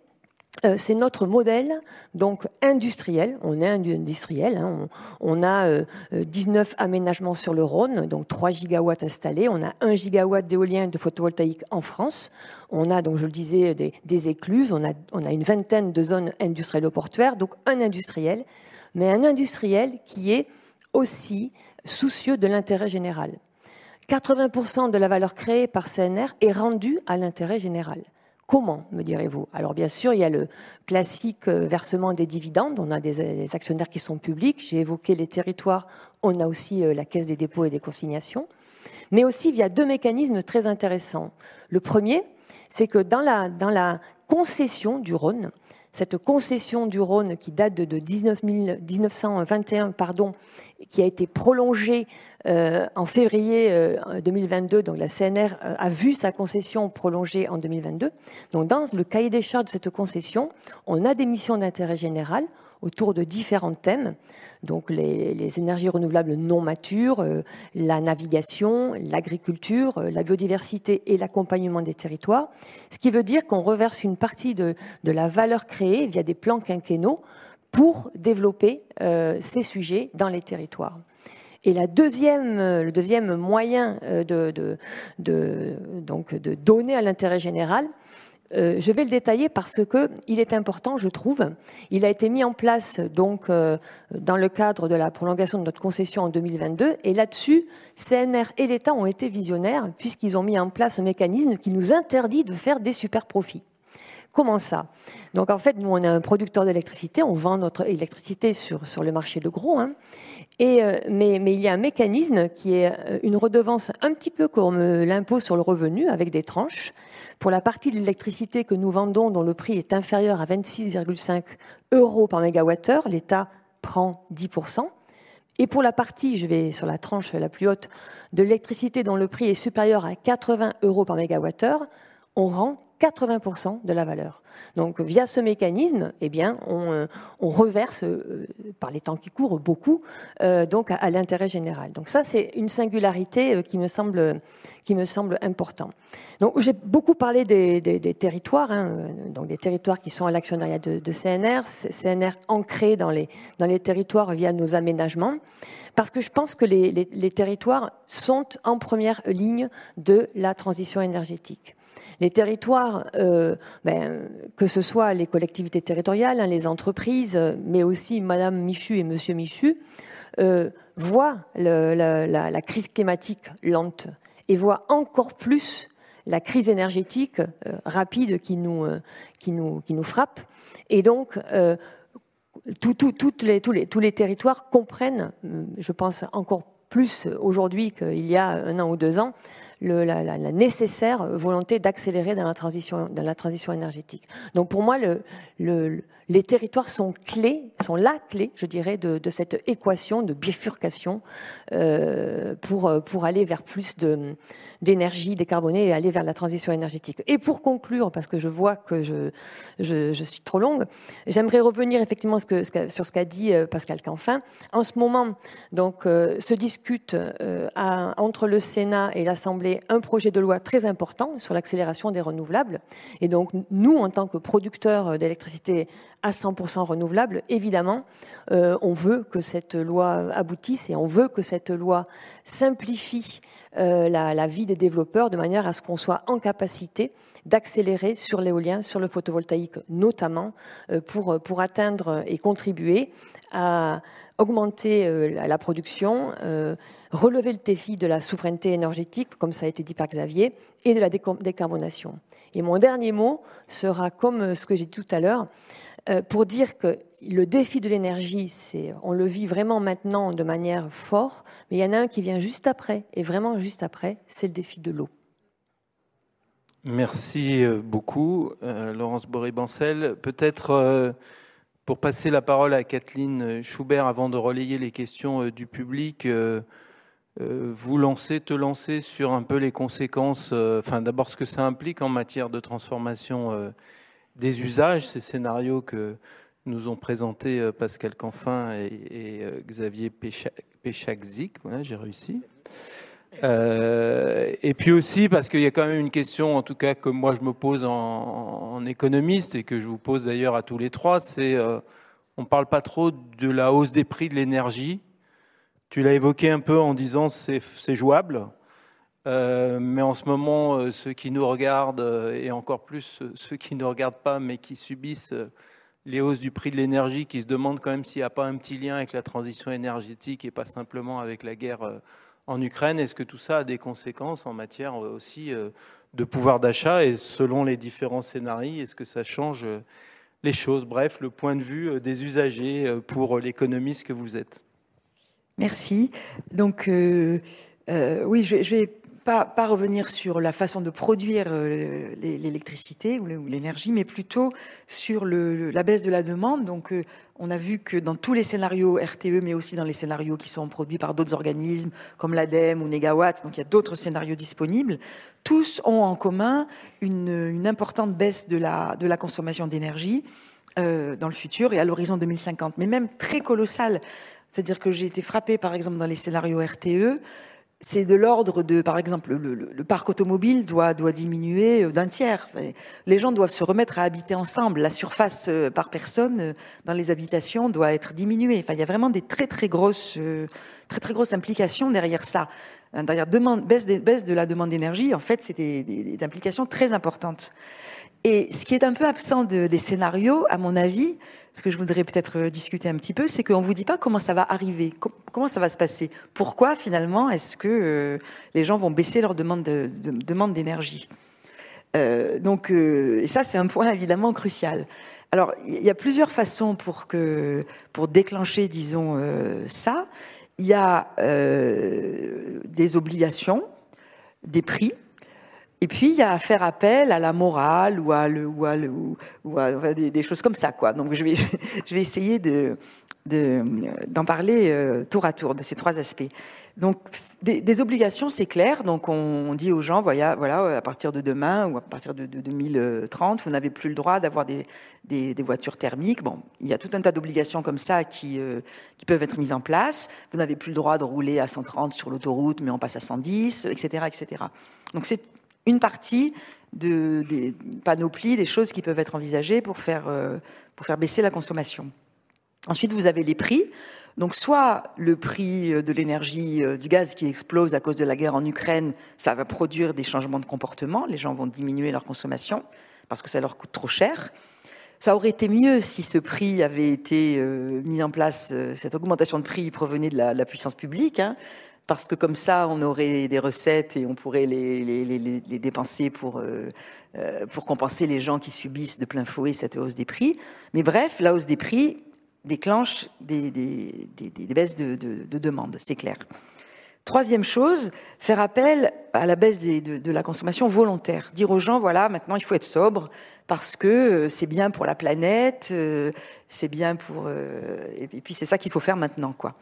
c'est notre modèle donc industriel. On est industriel. Hein. On, a 19 euh, aménagements sur le Rhône, donc 3 gigawatts installés. On a 1 gigawatt d'éolien de photovoltaïque en France. On a, donc je le disais, des, écluses. On a, on une vingtaine de zones industrielles portuaires. Donc un industriel, mais un industriel qui est aussi soucieux de l'intérêt général. 80% de la valeur créée par CNR est rendue à l'intérêt général. Comment, me direz-vous? Alors bien sûr, il y a le classique euh, versement des dividendes. On a des, actionnaires qui sont publics. J'ai évoqué les territoires. On a aussi euh, la caisse des dépôts et des consignations. Mais aussi, il y a deux mécanismes très intéressants. Le premier, c'est que dans la, concession du Rhône, cette concession du Rhône qui date de, 19 1921, pardon, qui a été prolongée euh, en février 2022, euh, donc la CNR euh, a vu sa concession prolongée en 2022. Donc dans le cahier des charges de cette concession, on a des missions d'intérêt général autour de différents thèmes, donc les, énergies renouvelables non matures, la navigation, l'agriculture, la biodiversité et l'accompagnement des territoires, ce qui veut dire qu'on reverse une partie de, la valeur créée via des plans quinquennaux pour développer ces sujets dans les territoires. Et euh, le deuxième moyen euh, de, donc de donner à l'intérêt général, euh, je vais le détailler parce que il est important, je trouve. Il a été mis en place dans le cadre de la prolongation de notre concession en 2022, et là-dessus, CNR et l'État ont été visionnaires puisqu'ils ont mis en place un mécanisme qui nous interdit de faire des super profits. Comment ça? Donc en fait, nous, on est un producteur d'électricité, on vend notre électricité sur, le marché de gros, hein, euh, mais, mais, il y a un mécanisme qui est euh, une redevance un petit peu comme euh, l'impôt sur le revenu, avec des tranches. Pour la partie de l'électricité que nous vendons, dont le prix est inférieur à 26,5 euros par mégawattheure, l'État prend 10%. Et pour la partie, je vais sur la tranche la plus haute, de l'électricité dont le prix est supérieur à 80 euros par mégawattheure, on rend 80% de la valeur. Donc via ce mécanisme, eh bien, on, euh, on reverse euh, par les temps qui courent beaucoup euh, donc à, l'intérêt général. Donc ça c'est une singularité euh, qui me semble qui me semble important. Donc j'ai beaucoup parlé des, des, des territoires, hein, donc des territoires qui sont à l'actionnariat de, de, CNR, CNR ancré dans les dans les territoires via nos aménagements, parce que je pense que les, les, les territoires sont en première ligne de la transition énergétique. Les territoires, euh, ben, que ce soit les collectivités territoriales, hein, les entreprises, mais aussi Madame Michu et Monsieur Michu, euh, voient la, crise climatique lente et voient encore plus la crise énergétique euh, rapide qui nous, euh, qui, nous, qui nous frappe. Et donc, euh, les, tous, les, tous les territoires comprennent, je pense encore plus aujourd'hui qu'il y a un an ou deux ans la, nécessaire volonté d'accélérer dans la transition dans la transition énergétique. Donc pour moi, le, le, les territoires sont clés, sont la clé, je dirais, de, cette équation de bifurcation euh, pour pour aller vers plus d'énergie décarbonée et aller vers la transition énergétique. Et pour conclure, parce que je vois que je je, suis trop longue, j'aimerais revenir effectivement sur ce qu'a dit euh, Pascal Canfin. En ce moment, donc, euh, se discute entre le Sénat et l'Assemblée un projet de loi très important sur l'accélération des renouvelables. Et donc, nous, en tant que producteurs d'électricité à 100% renouvelable, évidemment, euh, on veut que cette loi aboutisse et on veut que cette loi simplifie euh, la, vie des développeurs de manière à ce qu'on soit en capacité d'accélérer sur l'éolien, sur le photovoltaïque notamment, euh, pour, pour atteindre et contribuer à augmenter euh, la, la, production, euh, relever le défi de la souveraineté énergétique, comme ça a été dit par Xavier, et de la décarbonation. Et mon dernier mot sera comme ce que j'ai dit tout à l'heure, euh, pour dire que le défi de l'énergie, c'est, on le vit vraiment maintenant de manière forte, mais il y en a un qui vient juste après, et vraiment juste après, c'est le défi de l'eau. Merci beaucoup, euh, Laurence Boré-Bancel. Peut-être euh, pour passer la parole à Kathleen Schubert avant de relayer les questions euh, du public, euh, euh, vous lancer, te lancer sur un peu les conséquences, enfin d'abord ce que ça implique en matière de transformation des usages, ces scénarios que nous ont présentés Pascal Canfin et, et Xavier Péchakzik. Voilà, j'ai réussi. Euh, et puis aussi parce qu'il y a quand même une question, en tout cas que moi je me pose en, en économiste et que je vous pose d'ailleurs à tous les trois, c'est euh, on ne parle pas trop de la hausse des prix de l'énergie. Tu l'as évoqué un peu en disant c'est jouable, euh, mais en ce moment euh, ceux qui nous regardent euh, et encore plus ceux qui ne regardent pas mais qui subissent les hausses du prix de l'énergie, qui se demandent quand même s'il n'y a pas un petit lien avec la transition énergétique et pas simplement avec la guerre en Ukraine. Est-ce que tout ça a des conséquences en matière aussi de pouvoir d'achat et selon les différents scénarios, est-ce que ça change les choses? Bref, le point de vue des usagers pour l'économiste que vous êtes. Merci. Donc, oui, je vais pas, revenir sur la façon de produire euh, l'électricité ou l'énergie, mais plutôt sur la baisse de la demande. Donc, euh, on a vu que dans tous les scénarios RTE, mais aussi dans les scénarios qui sont produits par d'autres organismes comme l'ADEME ou Negawatt, donc il y a d'autres scénarios disponibles, tous ont en commun une, importante baisse de la, de la consommation d'énergie euh, dans le futur et à l'horizon 2050, mais même très colossale. C'est-à-dire que j'ai été frappée, par exemple, dans les scénarios RTE, c'est de l'ordre de, par exemple, le, parc automobile doit, doit diminuer d'un tiers. Les gens doivent se remettre à habiter ensemble. La surface par personne dans les habitations doit être diminuée. Enfin, il y a vraiment des très très grosses, très très grosses implications derrière ça. Derrière demande, baisse, de, la demande d'énergie, en fait, c'est des, implications très importantes. Et ce qui est un peu absent de, des scénarios, à mon avis, ce que je voudrais peut-être discuter un petit peu, c'est qu'on ne vous dit pas comment ça va arriver, comment ça va se passer. Pourquoi finalement est-ce que euh, les gens vont baisser leur demande de, de, demande d'énergie? Euh, Donc, euh, ça c'est un point évidemment crucial. Alors, il y a plusieurs façons pour que pour déclencher, disons euh, ça. Il y a euh, des obligations, des prix. Et puis, il y a à faire appel à la morale ou à, le, ou à, des, choses comme ça. Quoi. Donc, je vais, je vais essayer de, d'en de, parler euh, tour à tour de ces trois aspects. Donc, des, obligations, c'est clair. Donc, on, dit aux gens, voilà, voilà, à partir de demain ou à partir de, de 2030, vous n'avez plus le droit d'avoir des, des, des, voitures thermiques. Bon, il y a tout un tas d'obligations comme ça qui, euh, qui peuvent être mises en place. Vous n'avez plus le droit de rouler à 130 sur l'autoroute, mais on passe à 110, etc., etc. Donc, c'est une partie de, des panoplies, des choses qui peuvent être envisagées pour faire, euh, pour faire baisser la consommation. Ensuite, vous avez les prix. Donc, soit le prix de l'énergie, euh, du gaz qui explose à cause de la guerre en Ukraine, ça va produire des changements de comportement. Les gens vont diminuer leur consommation parce que ça leur coûte trop cher. Ça aurait été mieux si ce prix avait été euh, mis en place, euh, cette augmentation de prix provenait de la, la puissance publique. Hein, parce que comme ça, on aurait des recettes et on pourrait les, dépenser pour, euh, pour compenser les gens qui subissent de plein fouet cette hausse des prix. Mais bref, la hausse des prix déclenche des, baisses de, de, de demande, c'est clair. Troisième chose, faire appel à la baisse de, la consommation volontaire. Dire aux gens, voilà, maintenant il faut être sobre parce que euh, c'est bien pour la planète, euh, c'est bien pour... Euh, et puis c'est ça qu'il faut faire maintenant, quoi.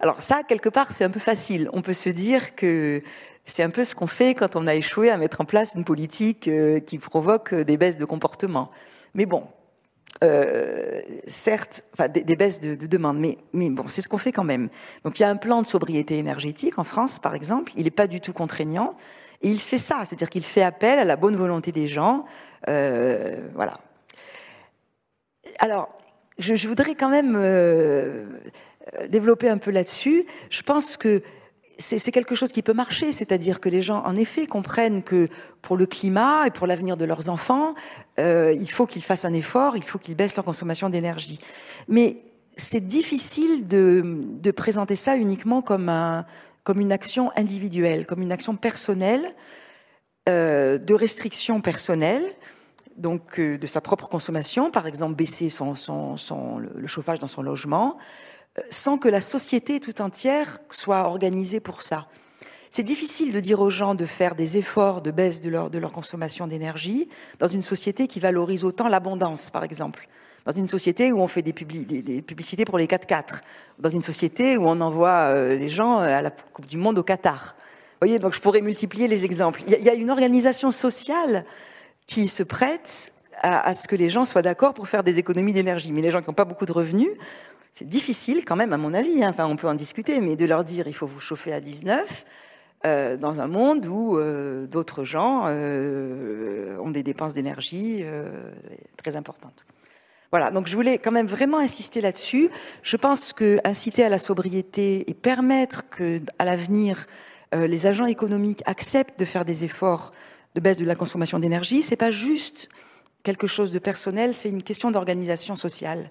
Alors ça, quelque part, c'est un peu facile. On peut se dire que c'est un peu ce qu'on fait quand on a échoué à mettre en place une politique qui provoque des baisses de comportement. Mais bon, euh, certes, enfin, des, baisses de, de demande, mais, mais bon, c'est ce qu'on fait quand même. Donc il y a un plan de sobriété énergétique en France, par exemple, il n'est pas du tout contraignant, et il fait ça, c'est-à-dire qu'il fait appel à la bonne volonté des gens. Euh, voilà. Alors, je, je, voudrais quand même euh, développer un peu là-dessus. Je pense que c'est quelque chose qui peut marcher, c'est-à-dire que les gens, en effet, comprennent que pour le climat et pour l'avenir de leurs enfants, euh, il faut qu'ils fassent un effort, il faut qu'ils baissent leur consommation d'énergie. Mais c'est difficile de, présenter ça uniquement comme, un, comme une action individuelle, comme une action personnelle, euh, de restriction personnelle, donc euh, de sa propre consommation, par exemple baisser le chauffage dans son logement, sans que la société tout entière soit organisée pour ça. C'est difficile de dire aux gens de faire des efforts de baisse de leur, de leur consommation d'énergie dans une société qui valorise autant l'abondance, par exemple. Dans une société où on fait des, des, publicités pour les 4x4. Dans une société où on envoie euh, les gens à la Coupe du Monde au Qatar. Vous voyez, donc je pourrais multiplier les exemples. Il y, a une organisation sociale qui se prête à ce que les gens soient d'accord pour faire des économies d'énergie. Mais les gens qui n'ont pas beaucoup de revenus, c'est difficile quand même, à mon avis, hein. enfin on peut en discuter, mais de leur dire il faut vous chauffer à 19 euh, dans un monde où euh, d'autres gens euh, ont des dépenses d'énergie très importantes. Voilà, donc je voulais quand même vraiment insister là-dessus. Je pense que inciter à la sobriété et permettre que, à l'avenir, les agents économiques acceptent de faire des efforts de baisse de la consommation d'énergie, c'est pas juste quelque chose de personnel, c'est une question d'organisation sociale.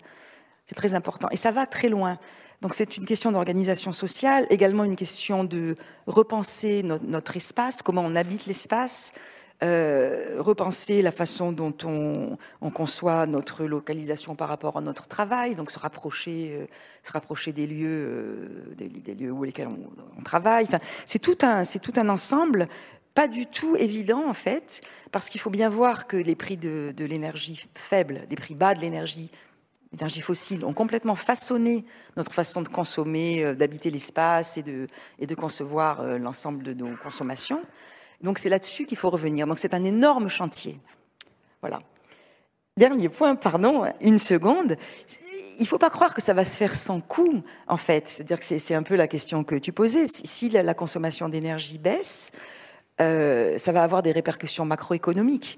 C'est très important. Et ça va très loin. Donc c'est une question d'organisation sociale, également une question de repenser notre, espace, comment on habite l'espace, euh, repenser la façon dont on, conçoit notre localisation par rapport à notre travail, donc se rapprocher, euh, se rapprocher des lieux, euh, des, lieux où lesquels on, travaille. C'est tout un, c'est tout un ensemble pas du tout évident en fait, parce qu'il faut bien voir que les prix de, de l'énergie faible, des prix bas de l'énergie énergies fossiles ont complètement façonné notre façon de consommer, euh, d'habiter l'espace et de, concevoir euh, l'ensemble de nos consommations. Donc c'est là-dessus qu'il faut revenir. Donc c'est un énorme chantier. Voilà. Dernier point, pardon, une seconde. Il ne faut pas croire que ça va se faire sans coût, en fait. C'est-à-dire que c'est un peu la question que tu posais. Si la, consommation d'énergie baisse, euh, ça va avoir des répercussions macroéconomiques.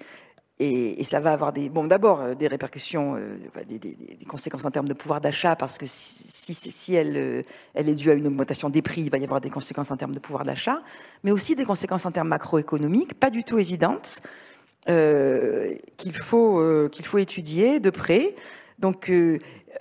Et, ça va avoir des, bon, d'abord euh, des répercussions, euh, des, conséquences en termes de pouvoir d'achat, parce que si, si, elle, euh, elle est due à une augmentation des prix, il va y avoir des conséquences en termes de pouvoir d'achat, mais aussi des conséquences en termes macroéconomiques, pas du tout évidentes, qu'il faut, qu'il faut étudier de près. Donc,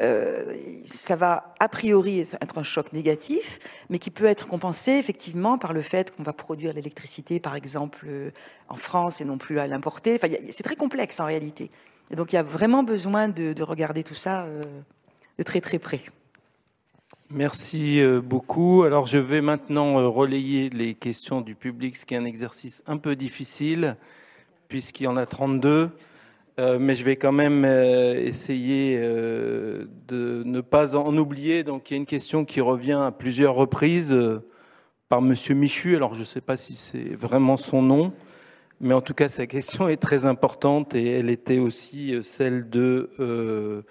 euh, ça va a priori être un choc négatif, mais qui peut être compensé effectivement par le fait qu'on va produire l'électricité, par exemple, euh, en France et non plus à l'importer. Enfin, c'est très complexe en réalité. Donc il y a vraiment besoin de, regarder tout ça euh, de très très près. Merci beaucoup. Alors je vais maintenant relayer les questions du public, ce qui est un exercice un peu difficile, puisqu'il y en a 32. Euh, mais je vais quand même euh, essayer euh, de ne pas en oublier. Donc il y a une question qui revient à plusieurs reprises par Monsieur Michu. Alors je ne sais pas si c'est vraiment son nom, mais en tout cas sa question est très importante et elle était aussi celle de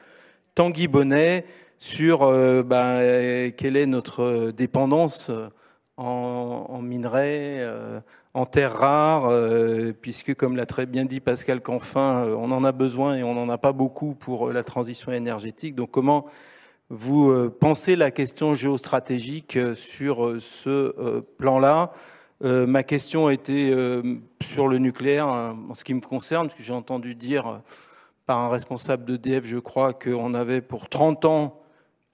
Tanguy Bonnet sur ben, quelle est notre dépendance en, en minerais en terres rares, euh, puisque comme l'a très bien dit Pascal Canfin, euh, on en a besoin et on n'en a pas beaucoup pour euh, la transition énergétique. Donc comment vous pensez la question géostratégique sur ce plan-là? Ma question était sur le nucléaire en ce qui me concerne, parce que j'ai entendu dire par un responsable d'EDF, je crois, qu'on avait pour 30 ans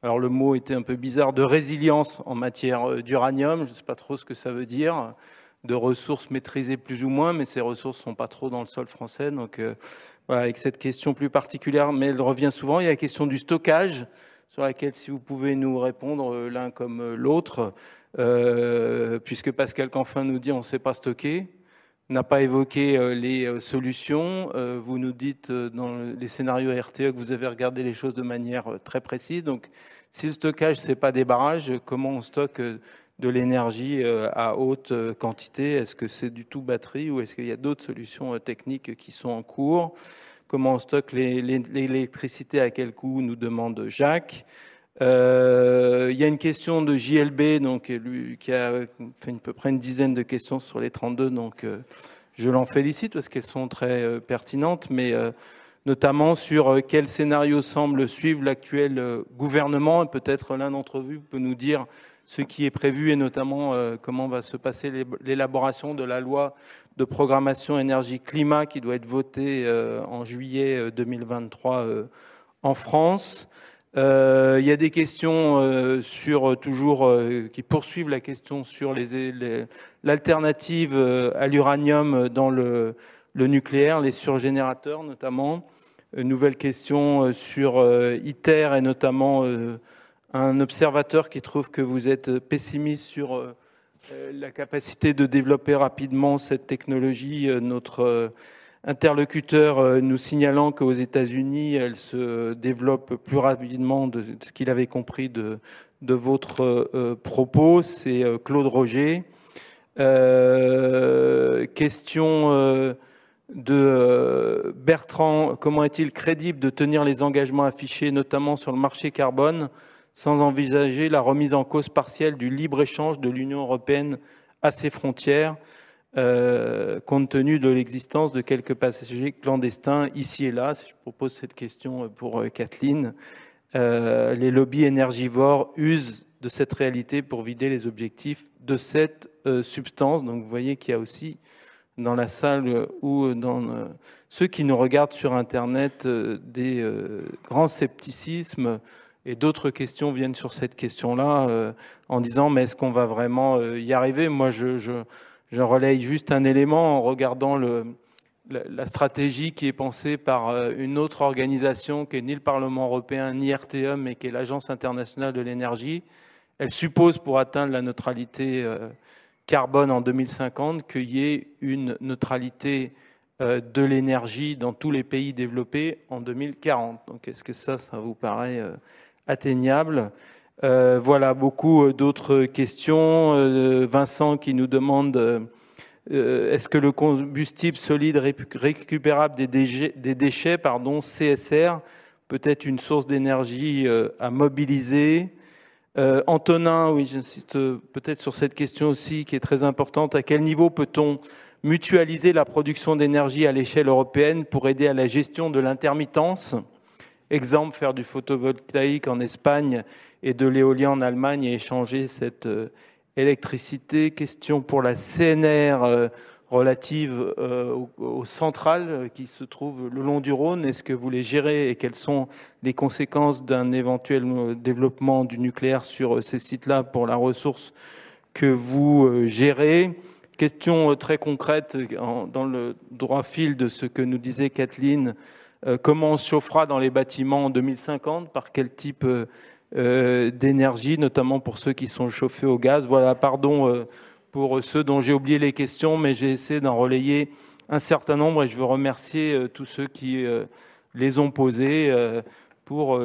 alors le mot était un peu bizarre, de résilience en matière d'uranium, je ne sais pas trop ce que ça veut dire de ressources maîtrisées plus ou moins, mais ces ressources sont pas trop dans le sol français. Donc euh, avec cette question plus particulière, mais elle revient souvent, il y a la question du stockage. sur laquelle, si vous pouvez nous répondre l'un comme l'autre, puisque Pascal Canfin nous dit on ne sait pas stocker n'a pas évoqué les solutions. Vous nous dites dans les scénarios RTE que vous avez regardé les choses de manière très précise. Donc, si le stockage, ce n'est pas des barrages, comment on stocke de l'énergie à haute quantité. Est-ce que c'est du tout batterie ou est-ce qu'il y a d'autres solutions techniques qui sont en cours? Comment on stocke l'électricité? À quel coût? Nous demande Jacques. Euh, il y a une question de JLB, donc qui a fait à peu près une dizaine de questions sur les 32, donc euh, je l'en félicite parce qu'elles sont très euh, pertinentes, mais notamment sur quel scénario semble suivre l'actuel gouvernement. Peut-être l'un d'entre vous peut nous dire ce qui est prévu et notamment comment va se passer l'élaboration de la loi de programmation énergie-climat qui doit être votée en juillet 2023 en France. Euh, il y a des questions euh, sur euh, toujours qui poursuivent la question sur l'alternative à l'uranium dans le, nucléaire, les surgénérateurs notamment. Une nouvelle question sur ITER et notamment un observateur qui trouve que vous êtes pessimiste sur la capacité de développer rapidement cette technologie. Notre interlocuteur euh, nous signalant qu'aux États-Unis, elle se développe plus rapidement de ce qu'il avait compris de, votre euh, propos. C'est euh, Claude Roger. question de Bertrand, comment est-il crédible de tenir les engagements affichés, notamment sur le marché carbone, sans envisager la remise en cause partielle du libre-échange de l'Union européenne à ses frontières euh, compte tenu de l'existence de quelques passagers clandestins ici et là. Je propose cette question pour euh, Kathleen, euh, les lobbies énergivores usent de cette réalité pour vider les objectifs de cette substance. Donc vous voyez qu'il y a aussi dans la salle ou dans ceux qui nous regardent sur Internet des grands scepticismes et d'autres questions viennent sur cette question-là en disant mais est-ce qu'on va vraiment y arriver? Moi, je, relaye juste un élément en regardant la, stratégie qui est pensée par euh, une autre organisation qui n'est ni le Parlement européen ni RTE, mais qui est l'Agence internationale de l'énergie. Elle suppose pour atteindre la neutralité euh, carbone en 2050 qu'il y ait une neutralité euh, de l'énergie dans tous les pays développés en 2040. Donc est-ce que ça, ça vous paraît atteignable euh, voilà, beaucoup euh, d'autres questions. Euh, Vincent qui nous demande est-ce que le combustible solide récupérable des déchets, des déchets pardon, CSR peut être une source d'énergie à mobiliser? Antonin, oui, j'insiste peut-être sur cette question aussi qui est très importante. À quel niveau peut-on mutualiser la production d'énergie à l'échelle européenne pour aider à la gestion de l'intermittence? Exemple, faire du photovoltaïque en Espagne et de l'éolien en Allemagne et échanger cette euh, électricité. Question pour la CNR euh, relative euh, aux centrales qui se trouvent le long du Rhône. Est-ce que vous les gérez et quelles sont les conséquences d'un éventuel développement du nucléaire sur ces sites-là pour la ressource que vous gérez? Question très concrète dans le droit fil de ce que nous disait Kathleen. Comment on chauffera dans les bâtiments en 2050 Par quel type euh, d'énergie, notamment pour ceux qui sont chauffés au gaz? Voilà, pardon euh, pour ceux dont j'ai oublié les questions, mais j'ai essayé d'en relayer un certain nombre et je veux remercier euh, tous ceux qui les ont posées pour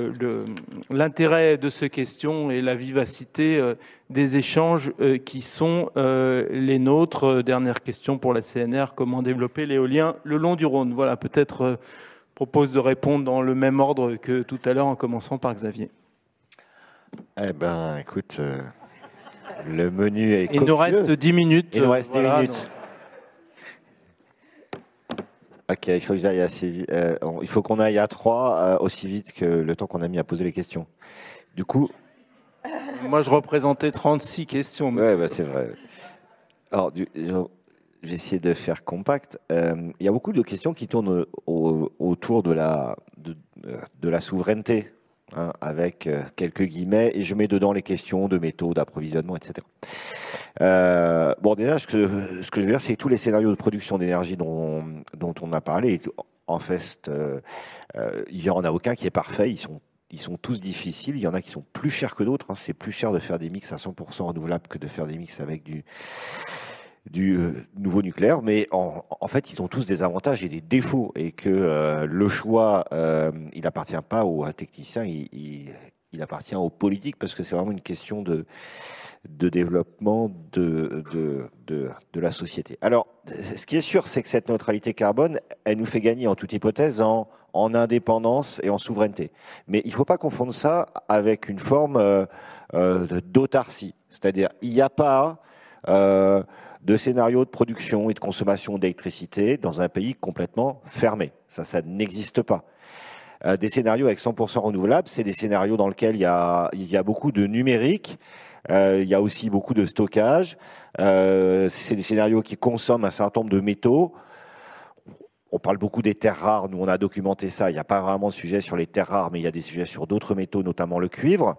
l'intérêt de ces questions et la vivacité des échanges qui sont les nôtres. Dernière question pour la CNR, comment développer l'éolien le long du Rhône? Voilà, peut-être propose de répondre dans le même ordre que tout à l'heure en commençant par Xavier. Eh ben, écoute, euh, le menu est. Il nous reste 10 minutes. Il nous reste 10 minutes. Ok, il faut que j'aille assez vite. Euh, il faut qu'on aille à 3 euh, aussi vite que le temps qu'on a mis à poser les questions. Du coup. Moi, je représentais 36 questions. Ouais, bah, c'est vrai. Alors, du, j'ai essayé de faire compact. il y a beaucoup de questions qui tournent autour de la, souveraineté Hein, avec euh, quelques guillemets, et je mets dedans les questions de métaux, d'approvisionnement, etc. Euh, bon, déjà, ce que, je veux dire, c'est tous les scénarios de production d'énergie dont, on a parlé, en fait, euh, il n'y en a aucun qui est parfait, ils sont ils sont tous difficiles. Il y en a qui sont plus chers que d'autres. Hein. C'est plus cher de faire des mix à 100% renouvelables que de faire des mix avec du, du euh, nouveau nucléaire. Mais en, fait, ils ont tous des avantages et des défauts. Et que euh, le choix, euh, il n'appartient pas aux techniciens, il, appartient aux politiques parce que c'est vraiment une question de, de développement de, de, de, la société. Alors, ce qui est sûr, c'est que cette neutralité carbone, elle nous fait gagner en toute hypothèse en en indépendance et en souveraineté. Mais il ne faut pas confondre ça avec une forme euh, d'autarcie. C'est-à-dire, il n'y a pas euh, de scénario de production et de consommation d'électricité dans un pays complètement fermé. Ça, ça n'existe pas. Euh, des scénarios avec 100% renouvelables, c'est des scénarios dans lesquels il y a, beaucoup de numérique, euh, il y a aussi beaucoup de stockage. C'est des scénarios qui consomment un certain nombre de métaux on parle beaucoup des terres rares. Nous, on a documenté ça. Il n'y a pas vraiment de sujet sur les terres rares, mais il y a des sujets sur d'autres métaux, notamment le cuivre.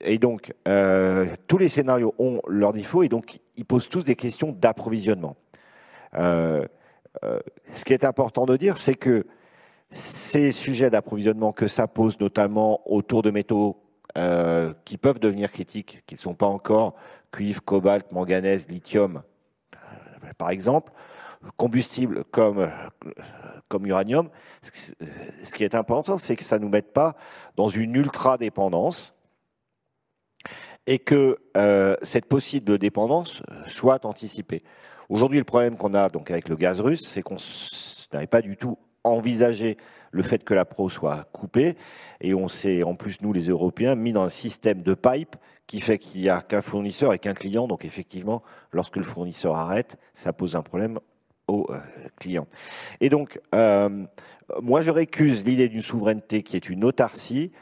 Et donc, euh, tous les scénarios ont leurs défauts et donc, ils posent tous des questions d'approvisionnement. Euh, euh, ce qui est important de dire, c'est que ces sujets d'approvisionnement que ça pose, notamment autour de métaux qui peuvent devenir critiques, qui ne sont pas encore cuivre, cobalt, manganèse, lithium, par exemple, combustibles comme, comme uranium, ce qui est important, c'est que ça ne nous mette pas dans une ultra-dépendance et que euh, cette possible dépendance soit anticipée. Aujourd'hui, le problème qu'on a donc avec le gaz russe, c'est qu'on n'avait pas du tout envisagé le fait que la pro soit coupée et on s'est, en plus nous les Européens, mis dans un système de pipe qui fait qu'il n'y a qu'un fournisseur et qu'un client. Donc effectivement, lorsque le fournisseur arrête, ça pose un problème aux euh, clients. Et donc, euh, moi, je récuse l'idée d'une souveraineté qui est une autarcie.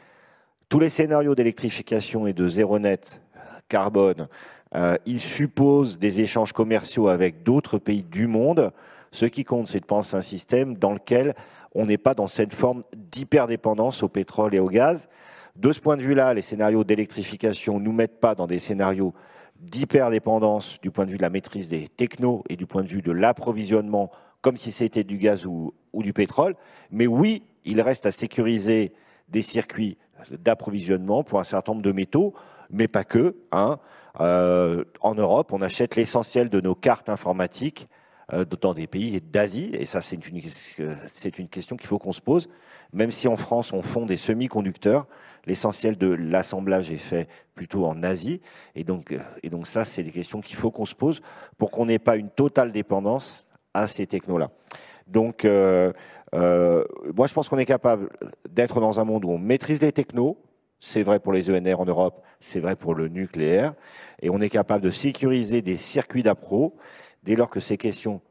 Tous les scénarios d'électrification et de zéro net carbone, euh, ils supposent des échanges commerciaux avec d'autres pays du monde. Ce qui compte, c'est de penser un système dans lequel on n'est pas dans cette forme d'hyperdépendance au pétrole et au gaz. De ce point de vue-là, les scénarios d'électrification ne nous mettent pas dans des scénarios d'hyperdépendance du point de vue de la maîtrise des technos et du point de vue de l'approvisionnement, comme si c'était du gaz ou, du pétrole. Mais oui, il reste à sécuriser des circuits d'approvisionnement pour un certain nombre de métaux, mais pas que. Hein. Euh, en Europe, on achète l'essentiel de nos cartes informatiques euh, dans des pays d'Asie, et ça c'est une, c'est une question qu'il faut qu'on se pose. Même si en France on fond des semi-conducteurs, l'essentiel de l'assemblage est fait plutôt en Asie. Et donc, et donc ça, c'est des questions qu'il faut qu'on se pose pour qu'on n'ait pas une totale dépendance à ces technos-là. Donc, euh, moi, je pense qu'on est capable d'être dans un monde où on maîtrise les technos. C'est vrai pour les ENR en Europe, c'est vrai pour le nucléaire. Et on est capable de sécuriser des circuits d'appro dès lors que ces questions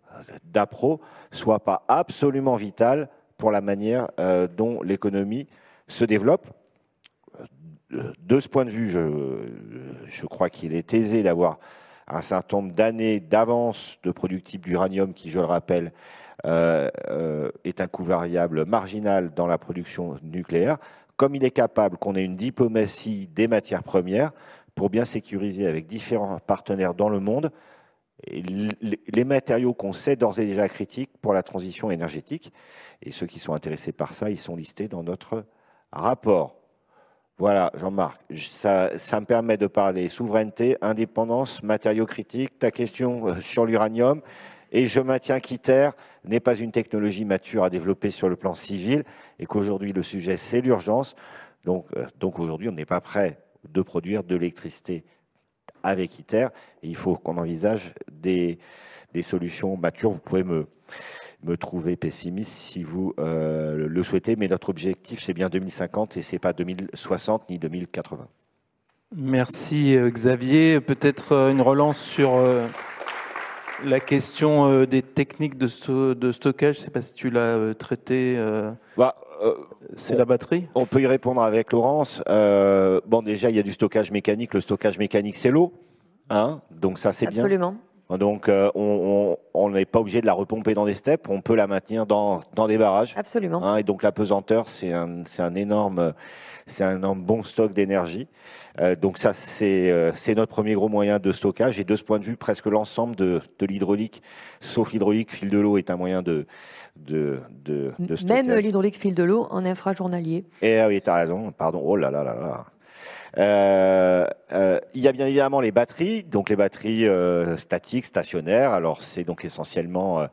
d'appro soient pas absolument vitales pour la manière euh, dont l'économie se développe de ce point de vue, je, crois qu'il est aisé d'avoir un certain nombre d'années d'avance de productible d'uranium qui, je le rappelle, euh, euh, est un coût variable marginal dans la production nucléaire, comme il est capable qu'on ait une diplomatie des matières premières pour bien sécuriser avec différents partenaires dans le monde les matériaux qu'on sait d'ores et déjà critiques pour la transition énergétique. Et ceux qui sont intéressés par ça, ils sont listés dans notre rapport. Voilà, Jean-Marc, ça, me permet de parler souveraineté, indépendance, matériaux critiques, ta question euh, sur l'uranium, et je maintiens qu'ITER n'est pas une technologie mature à développer sur le plan civil, et qu'aujourd'hui le sujet c'est l'urgence. Donc, euh, donc aujourd'hui on n'est pas prêt de produire de l'électricité avec ITER, et il faut qu'on envisage des, des solutions matures. Vous pouvez me, me trouver pessimiste si vous euh, le souhaitez, mais notre objectif c'est bien 2050 et c'est pas 2060 ni 2080. Merci euh, Xavier. Peut-être une relance sur la question des techniques de, sto de stockage. Je ne sais pas si tu l'as traité. Bah, c'est la batterie? On peut y répondre avec Laurence. bon, déjà, il y a du stockage mécanique. Le stockage mécanique, c'est l'eau. Hein Donc ça, c'est bien. Absolument. Donc, euh, on n'est pas obligé de la repomper dans des steppes, on peut la maintenir dans, dans des barrages. Absolument. Hein, et donc, la pesanteur, c'est un, un, énorme, c'est un énorme bon stock d'énergie. Euh, donc, ça, c'est euh, notre premier gros moyen de stockage. Et de ce point de vue, presque l'ensemble de, de l'hydraulique, sauf l'hydraulique, fil de l'eau, est un moyen de, de, de, de stockage. Même l'hydraulique fil de l'eau en infrajournalier. Et ah oui, tu as raison, pardon. Oh là là là là. Euh, euh, il y a bien évidemment les batteries, donc les batteries euh, statiques, stationnaires. Alors c'est donc essentiellement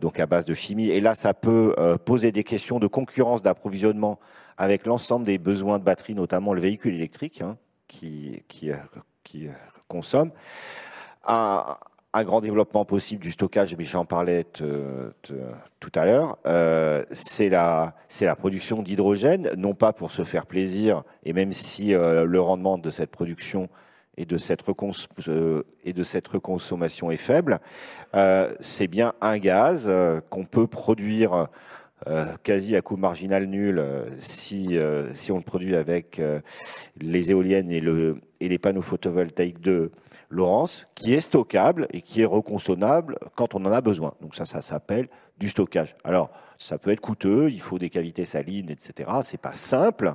donc à base de chimie. Et là, ça peut poser des questions de concurrence d'approvisionnement avec l'ensemble des besoins de batterie, notamment le véhicule électrique hein, qui, consomme. Un, un grand développement possible du stockage, mais j'en parlais tout à l'heure, euh, c'est la, la production d'hydrogène, non pas pour se faire plaisir, et même si euh, le rendement de cette production et de cette, euh, et de cette reconsommation est faible, c'est bien un gaz qu'on peut produire quasi à coût marginal nul si, si on le produit avec les éoliennes et, le, et les panneaux photovoltaïques de, Laurence, qui est stockable et qui est reconsommable quand on en a besoin. Donc ça, ça s'appelle du stockage. Alors, ça peut être coûteux, il faut des cavités salines, etc. C'est pas simple,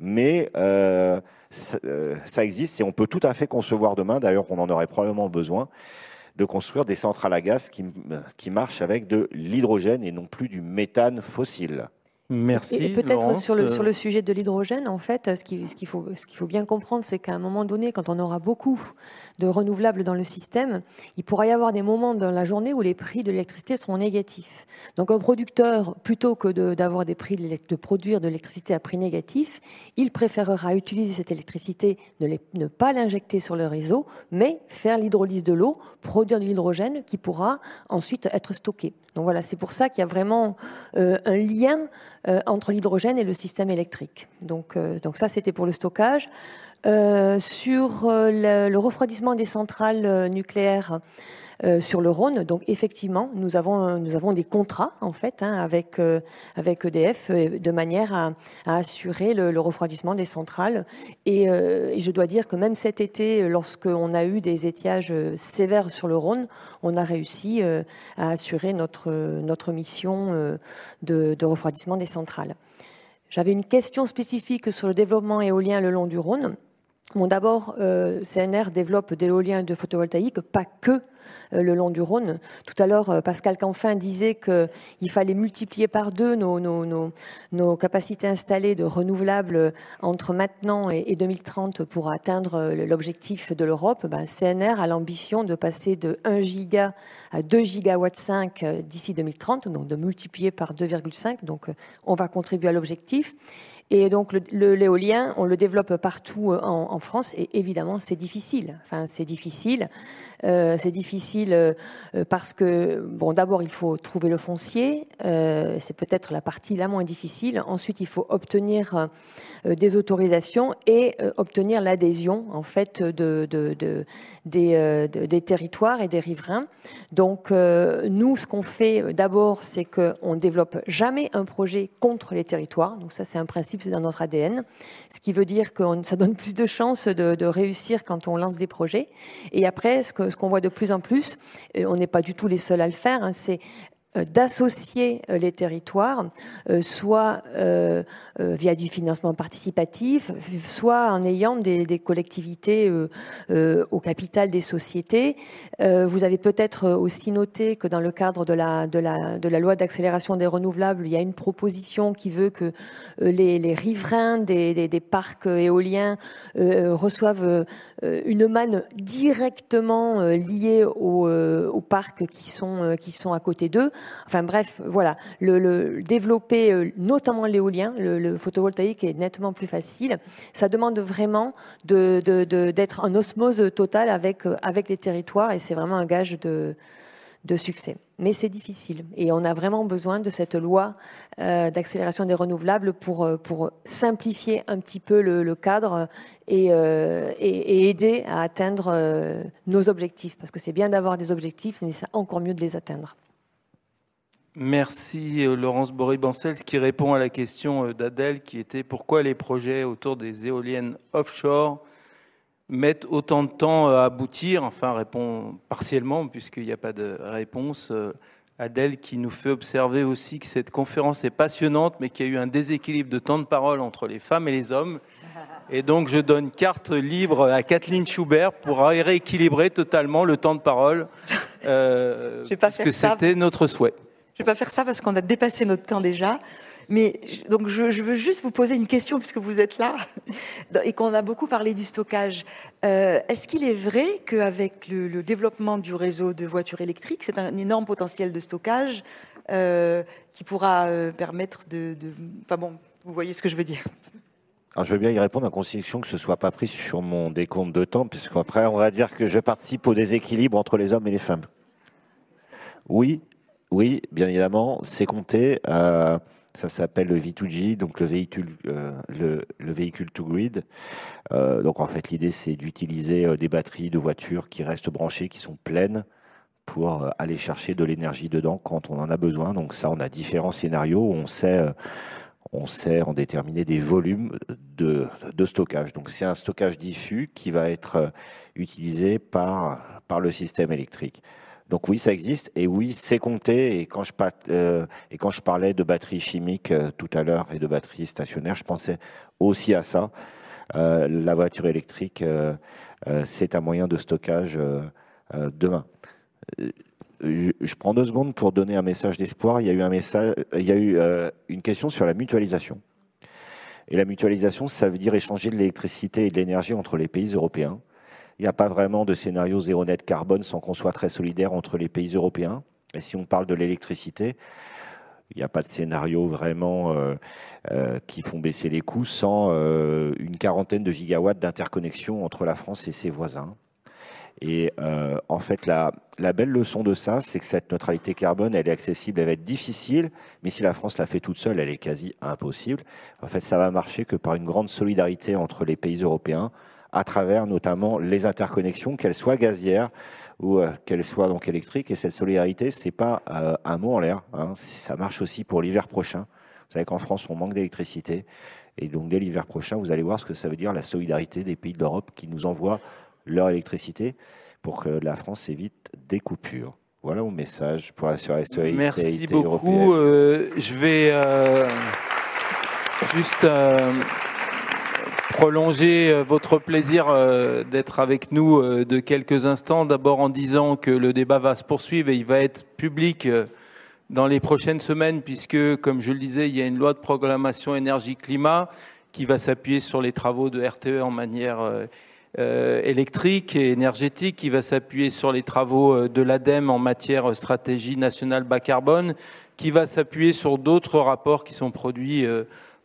mais euh, euh, ça, existe et on peut tout à fait concevoir demain, d'ailleurs on en aurait probablement besoin, de construire des centrales à gaz qui, qui marchent avec de l'hydrogène et non plus du méthane fossile. Merci. Et, peut-être sur le, sur le sujet de l'hydrogène, en fait, ce qu'il ce qu'il faut, ce qu'il faut bien comprendre, c'est qu'à un moment donné, quand on aura beaucoup de renouvelables dans le système, il pourra y avoir des moments dans la journée où les prix de l'électricité seront négatifs. Donc un producteur, plutôt que d'avoir des prix de, produire de l'électricité à prix négatif, il préférera utiliser cette électricité, ne, ne pas l'injecter sur le réseau, mais faire l'hydrolyse de l'eau, produire de l'hydrogène qui pourra ensuite être stocké. Donc voilà, c'est pour ça qu'il y a vraiment euh, un lien euh, entre l'hydrogène et le système électrique. Donc, euh, ça, c'était pour le stockage. sur le, refroidissement des centrales nucléaires, euh, sur le Rhône. Donc effectivement, nous avons avons des contrats en fait hein, avec euh, EDF euh, de manière à, assurer le, refroidissement des centrales. Et, et, je dois dire que même cet été, lorsqu'on a eu des étiages sévères sur le Rhône, on a réussi à assurer notre mission de, refroidissement des centrales. J'avais une question spécifique sur le développement éolien le long du Rhône. Bon, d'abord, euh, CNR développe de l'éolien de photovoltaïque, pas que euh, le long du Rhône. Tout à l'heure, euh, Pascal Canfin disait qu'il fallait multiplier par deux nos, capacités installées de renouvelables entre maintenant et, 2030 pour atteindre l'objectif de l'Europe. Ben, CNR a l'ambition de passer de 1 giga à 2 gigawatts 5 d'ici 2030, donc de multiplier par 2,5. Donc, on va contribuer à l'objectif. Et donc l'éolien, on le développe partout en, France et évidemment c'est difficile. Enfin c'est difficile. Euh, c'est difficile euh, parce que, bon, d'abord, il faut trouver le foncier. Euh, c'est peut-être la partie la moins difficile. Ensuite, il faut obtenir des autorisations et obtenir l'adhésion, en fait, de, de, de des, territoires et des riverains. Donc, nous, ce qu'on fait d'abord, c'est qu'on développe jamais un projet contre les territoires. Donc, ça, c'est un principe, c'est dans notre ADN. Ce qui veut dire que ça donne plus de chances de, réussir quand on lance des projets. Et après, ce que ce qu'on voit de plus en plus, et on n'est pas du tout les seuls à le faire, hein, c'est euh, d'associer euh, les territoires, euh, soit via du financement participatif, soit en ayant des, collectivités au capital des sociétés. Vous avez peut-être aussi noté que dans le cadre de la, loi d'accélération des renouvelables, il y a une proposition qui veut que les, riverains des, parcs éoliens reçoivent une manne directement liée aux, parcs qui sont à côté d'eux. Enfin bref, voilà, développer euh, notamment l'éolien, le, photovoltaïque est nettement plus facile. Ça demande vraiment d'être en osmose totale avec, euh, avec les territoires et c'est vraiment un gage de, succès. Mais c'est difficile et on a vraiment besoin de cette loi euh, d'accélération des renouvelables pour, simplifier un petit peu le, cadre et, aider à atteindre nos objectifs. Parce que c'est bien d'avoir des objectifs, mais c'est encore mieux de les atteindre. Merci euh, Laurence Boré-Bancel, qui répond à la question euh, d'Adèle qui était pourquoi les projets autour des éoliennes offshore mettent autant de temps à aboutir? Enfin, répond partiellement, puisqu'il n'y a pas de réponse. Adèle qui nous fait observer aussi que cette conférence est passionnante, mais qu'il y a eu un déséquilibre de temps de parole entre les femmes et les hommes. Et donc, je donne carte libre à Kathleen Schubert pour rééquilibrer totalement le temps de parole, euh, parce que c'était notre souhait. Je ne vais pas faire ça parce qu'on a dépassé notre temps déjà. Mais donc je, veux juste vous poser une question puisque vous êtes là et qu'on a beaucoup parlé du stockage. Euh, est-ce qu'il est vrai qu'avec le, développement du réseau de voitures électriques, c'est un énorme potentiel de stockage euh, qui pourra permettre de, Enfin bon, vous voyez ce que je veux dire. Alors, je veux bien y répondre à condition que ce soit pas pris sur mon décompte de temps, puisqu'après, on va dire que je participe au déséquilibre entre les hommes et les femmes. Oui, oui, bien évidemment, c'est compté. Euh, ça s'appelle le V2G, donc le véhicule, euh, le, véhicule to grid. Euh, donc en fait, l'idée c'est d'utiliser des batteries de voitures qui restent branchées, qui sont pleines, pour aller chercher de l'énergie dedans quand on en a besoin. Donc ça, on a différents scénarios. On sait on sait en déterminer des volumes de, stockage. Donc c'est un stockage diffus qui va être utilisé par le système électrique. Donc oui, ça existe et oui, c'est compté. Et quand je, euh, et quand je parlais de batteries chimiques euh, tout à l'heure et de batteries stationnaires, je pensais aussi à ça. la voiture électrique, c'est un moyen de stockage demain je, prends deux secondes pour donner un message d'espoir. Il y a eu un message, il y a eu euh, une question sur la mutualisation. Et la mutualisation, ça veut dire échanger de l'électricité et de l'énergie entre les pays européens. Il n'y a pas vraiment de scénario zéro net carbone sans qu'on soit très solidaire entre les pays européens. Et si on parle de l'électricité, il n'y a pas de scénario vraiment euh, euh, qui font baisser les coûts sans une quarantaine de gigawatts d'interconnexion entre la France et ses voisins. Et euh, en fait, la, belle leçon de ça, c'est que cette neutralité carbone, elle est accessible, elle va être difficile, mais si la France la fait toute seule, elle est quasi impossible. En fait, ça va marcher que par une grande solidarité entre les pays européens, à travers notamment les interconnexions, qu'elles soient gazières ou euh, qu'elles soient donc électriques. Et cette solidarité, c'est pas euh, un mot en l'air. Hein. Ça marche aussi pour l'hiver prochain. Vous savez qu'en France, on manque d'électricité. Et donc, dès l'hiver prochain, vous allez voir ce que ça veut dire la solidarité des pays d'Europe qui nous envoient leur électricité pour que la France évite des coupures. Voilà mon message pour la SEA. Merci beaucoup. Euh, je vais euh, juste euh, prolonger votre plaisir d'être avec nous de quelques instants. D'abord en disant que le débat va se poursuivre et il va être public dans les prochaines semaines puisque, comme je le disais, il y a une loi de programmation énergie-climat qui va s'appuyer sur les travaux de RTE en manière euh, électrique et énergétique qui va s'appuyer sur les travaux euh, de l'ADEME en matière euh, stratégie nationale bas carbone, qui va s'appuyer sur d'autres rapports qui sont produits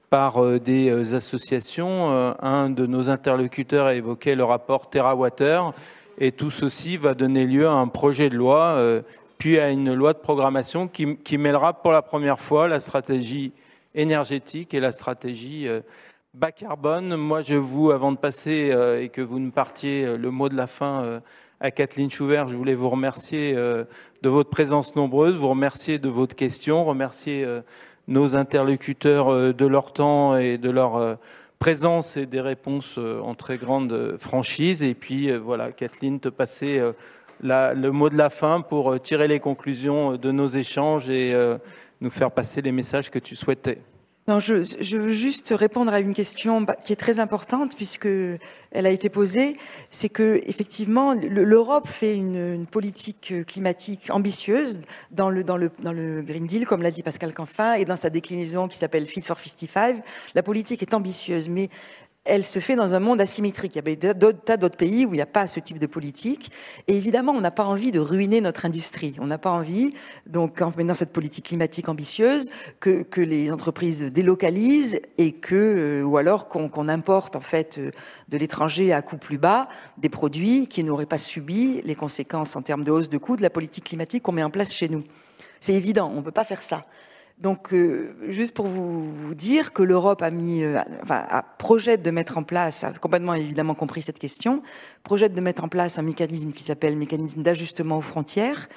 par des associations. Un de nos interlocuteurs a évoqué le rapport TerraWater et tout ceci va donner lieu à un projet de loi, puis à une loi de programmation qui, qui mêlera pour la première fois la stratégie énergétique et la stratégie bas carbone. Moi, je vous, avant de passer euh, et que vous ne partiez euh, le mot de la fin euh, à Kathleen Schubert, je voulais vous remercier de votre présence nombreuse, vous remercier de votre question, remercier nos interlocuteurs de leur temps et de leur présence et des réponses en très grande franchise. Et puis, voilà, Kathleen, te passer le mot de la fin pour tirer les conclusions de nos échanges et nous faire passer les messages que tu souhaitais. Non, je, je, veux juste répondre à une question qui est très importante puisque elle a été posée. C'est que effectivement, l'Europe fait une, une, politique climatique ambitieuse dans le, dans le, dans le Green Deal, comme l'a dit Pascal Canfin, et dans sa déclinaison qui s'appelle Fit for 55. La politique est ambitieuse, mais elle se fait dans un monde asymétrique. Il y a des tas d'autres pays où il n'y a pas ce type de politique. Et évidemment, on n'a pas envie de ruiner notre industrie. On n'a pas envie, donc, en menant cette politique climatique ambitieuse, que, les entreprises délocalisent et que, euh, ou alors qu'on importe, en fait, euh, de l'étranger à coût plus bas des produits qui n'auraient pas subi les conséquences en termes de hausse de coûts de la politique climatique qu'on met en place chez nous. C'est évident, on ne peut pas faire ça. Donc, euh, juste pour vous, vous, dire que l'Europe a mis, euh, enfin, projette de mettre en place, a complètement évidemment compris cette question, projette de mettre en place un mécanisme qui s'appelle mécanisme d'ajustement aux frontières,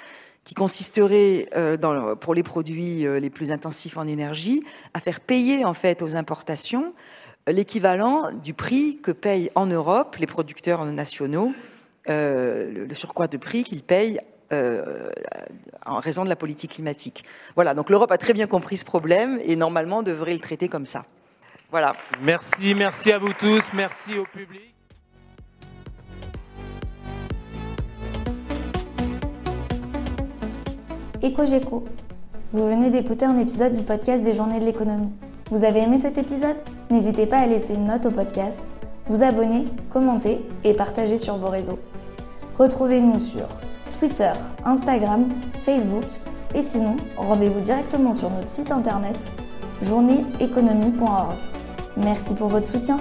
qui consisterait, euh, dans, pour les produits les plus intensifs en énergie, à faire payer en fait aux importations l'équivalent du prix que payent en Europe les producteurs nationaux, le, surcroît de prix qu'ils payent en raison de la politique climatique. Voilà, donc l'Europe a très bien compris ce problème et normalement devrait le traiter comme ça. Voilà. Merci, merci à vous tous, merci au public. EcoGeco. Vous venez d'écouter un épisode du podcast des Journées de l'économie. Vous avez aimé cet épisode? N'hésitez pas à laisser une note au podcast, vous abonner, commenter et partager sur vos réseaux. Retrouvez-nous sur Twitter, Instagram, Facebook et sinon, rendez-vous directement sur notre site internet journéeconomie.org. Merci pour votre soutien.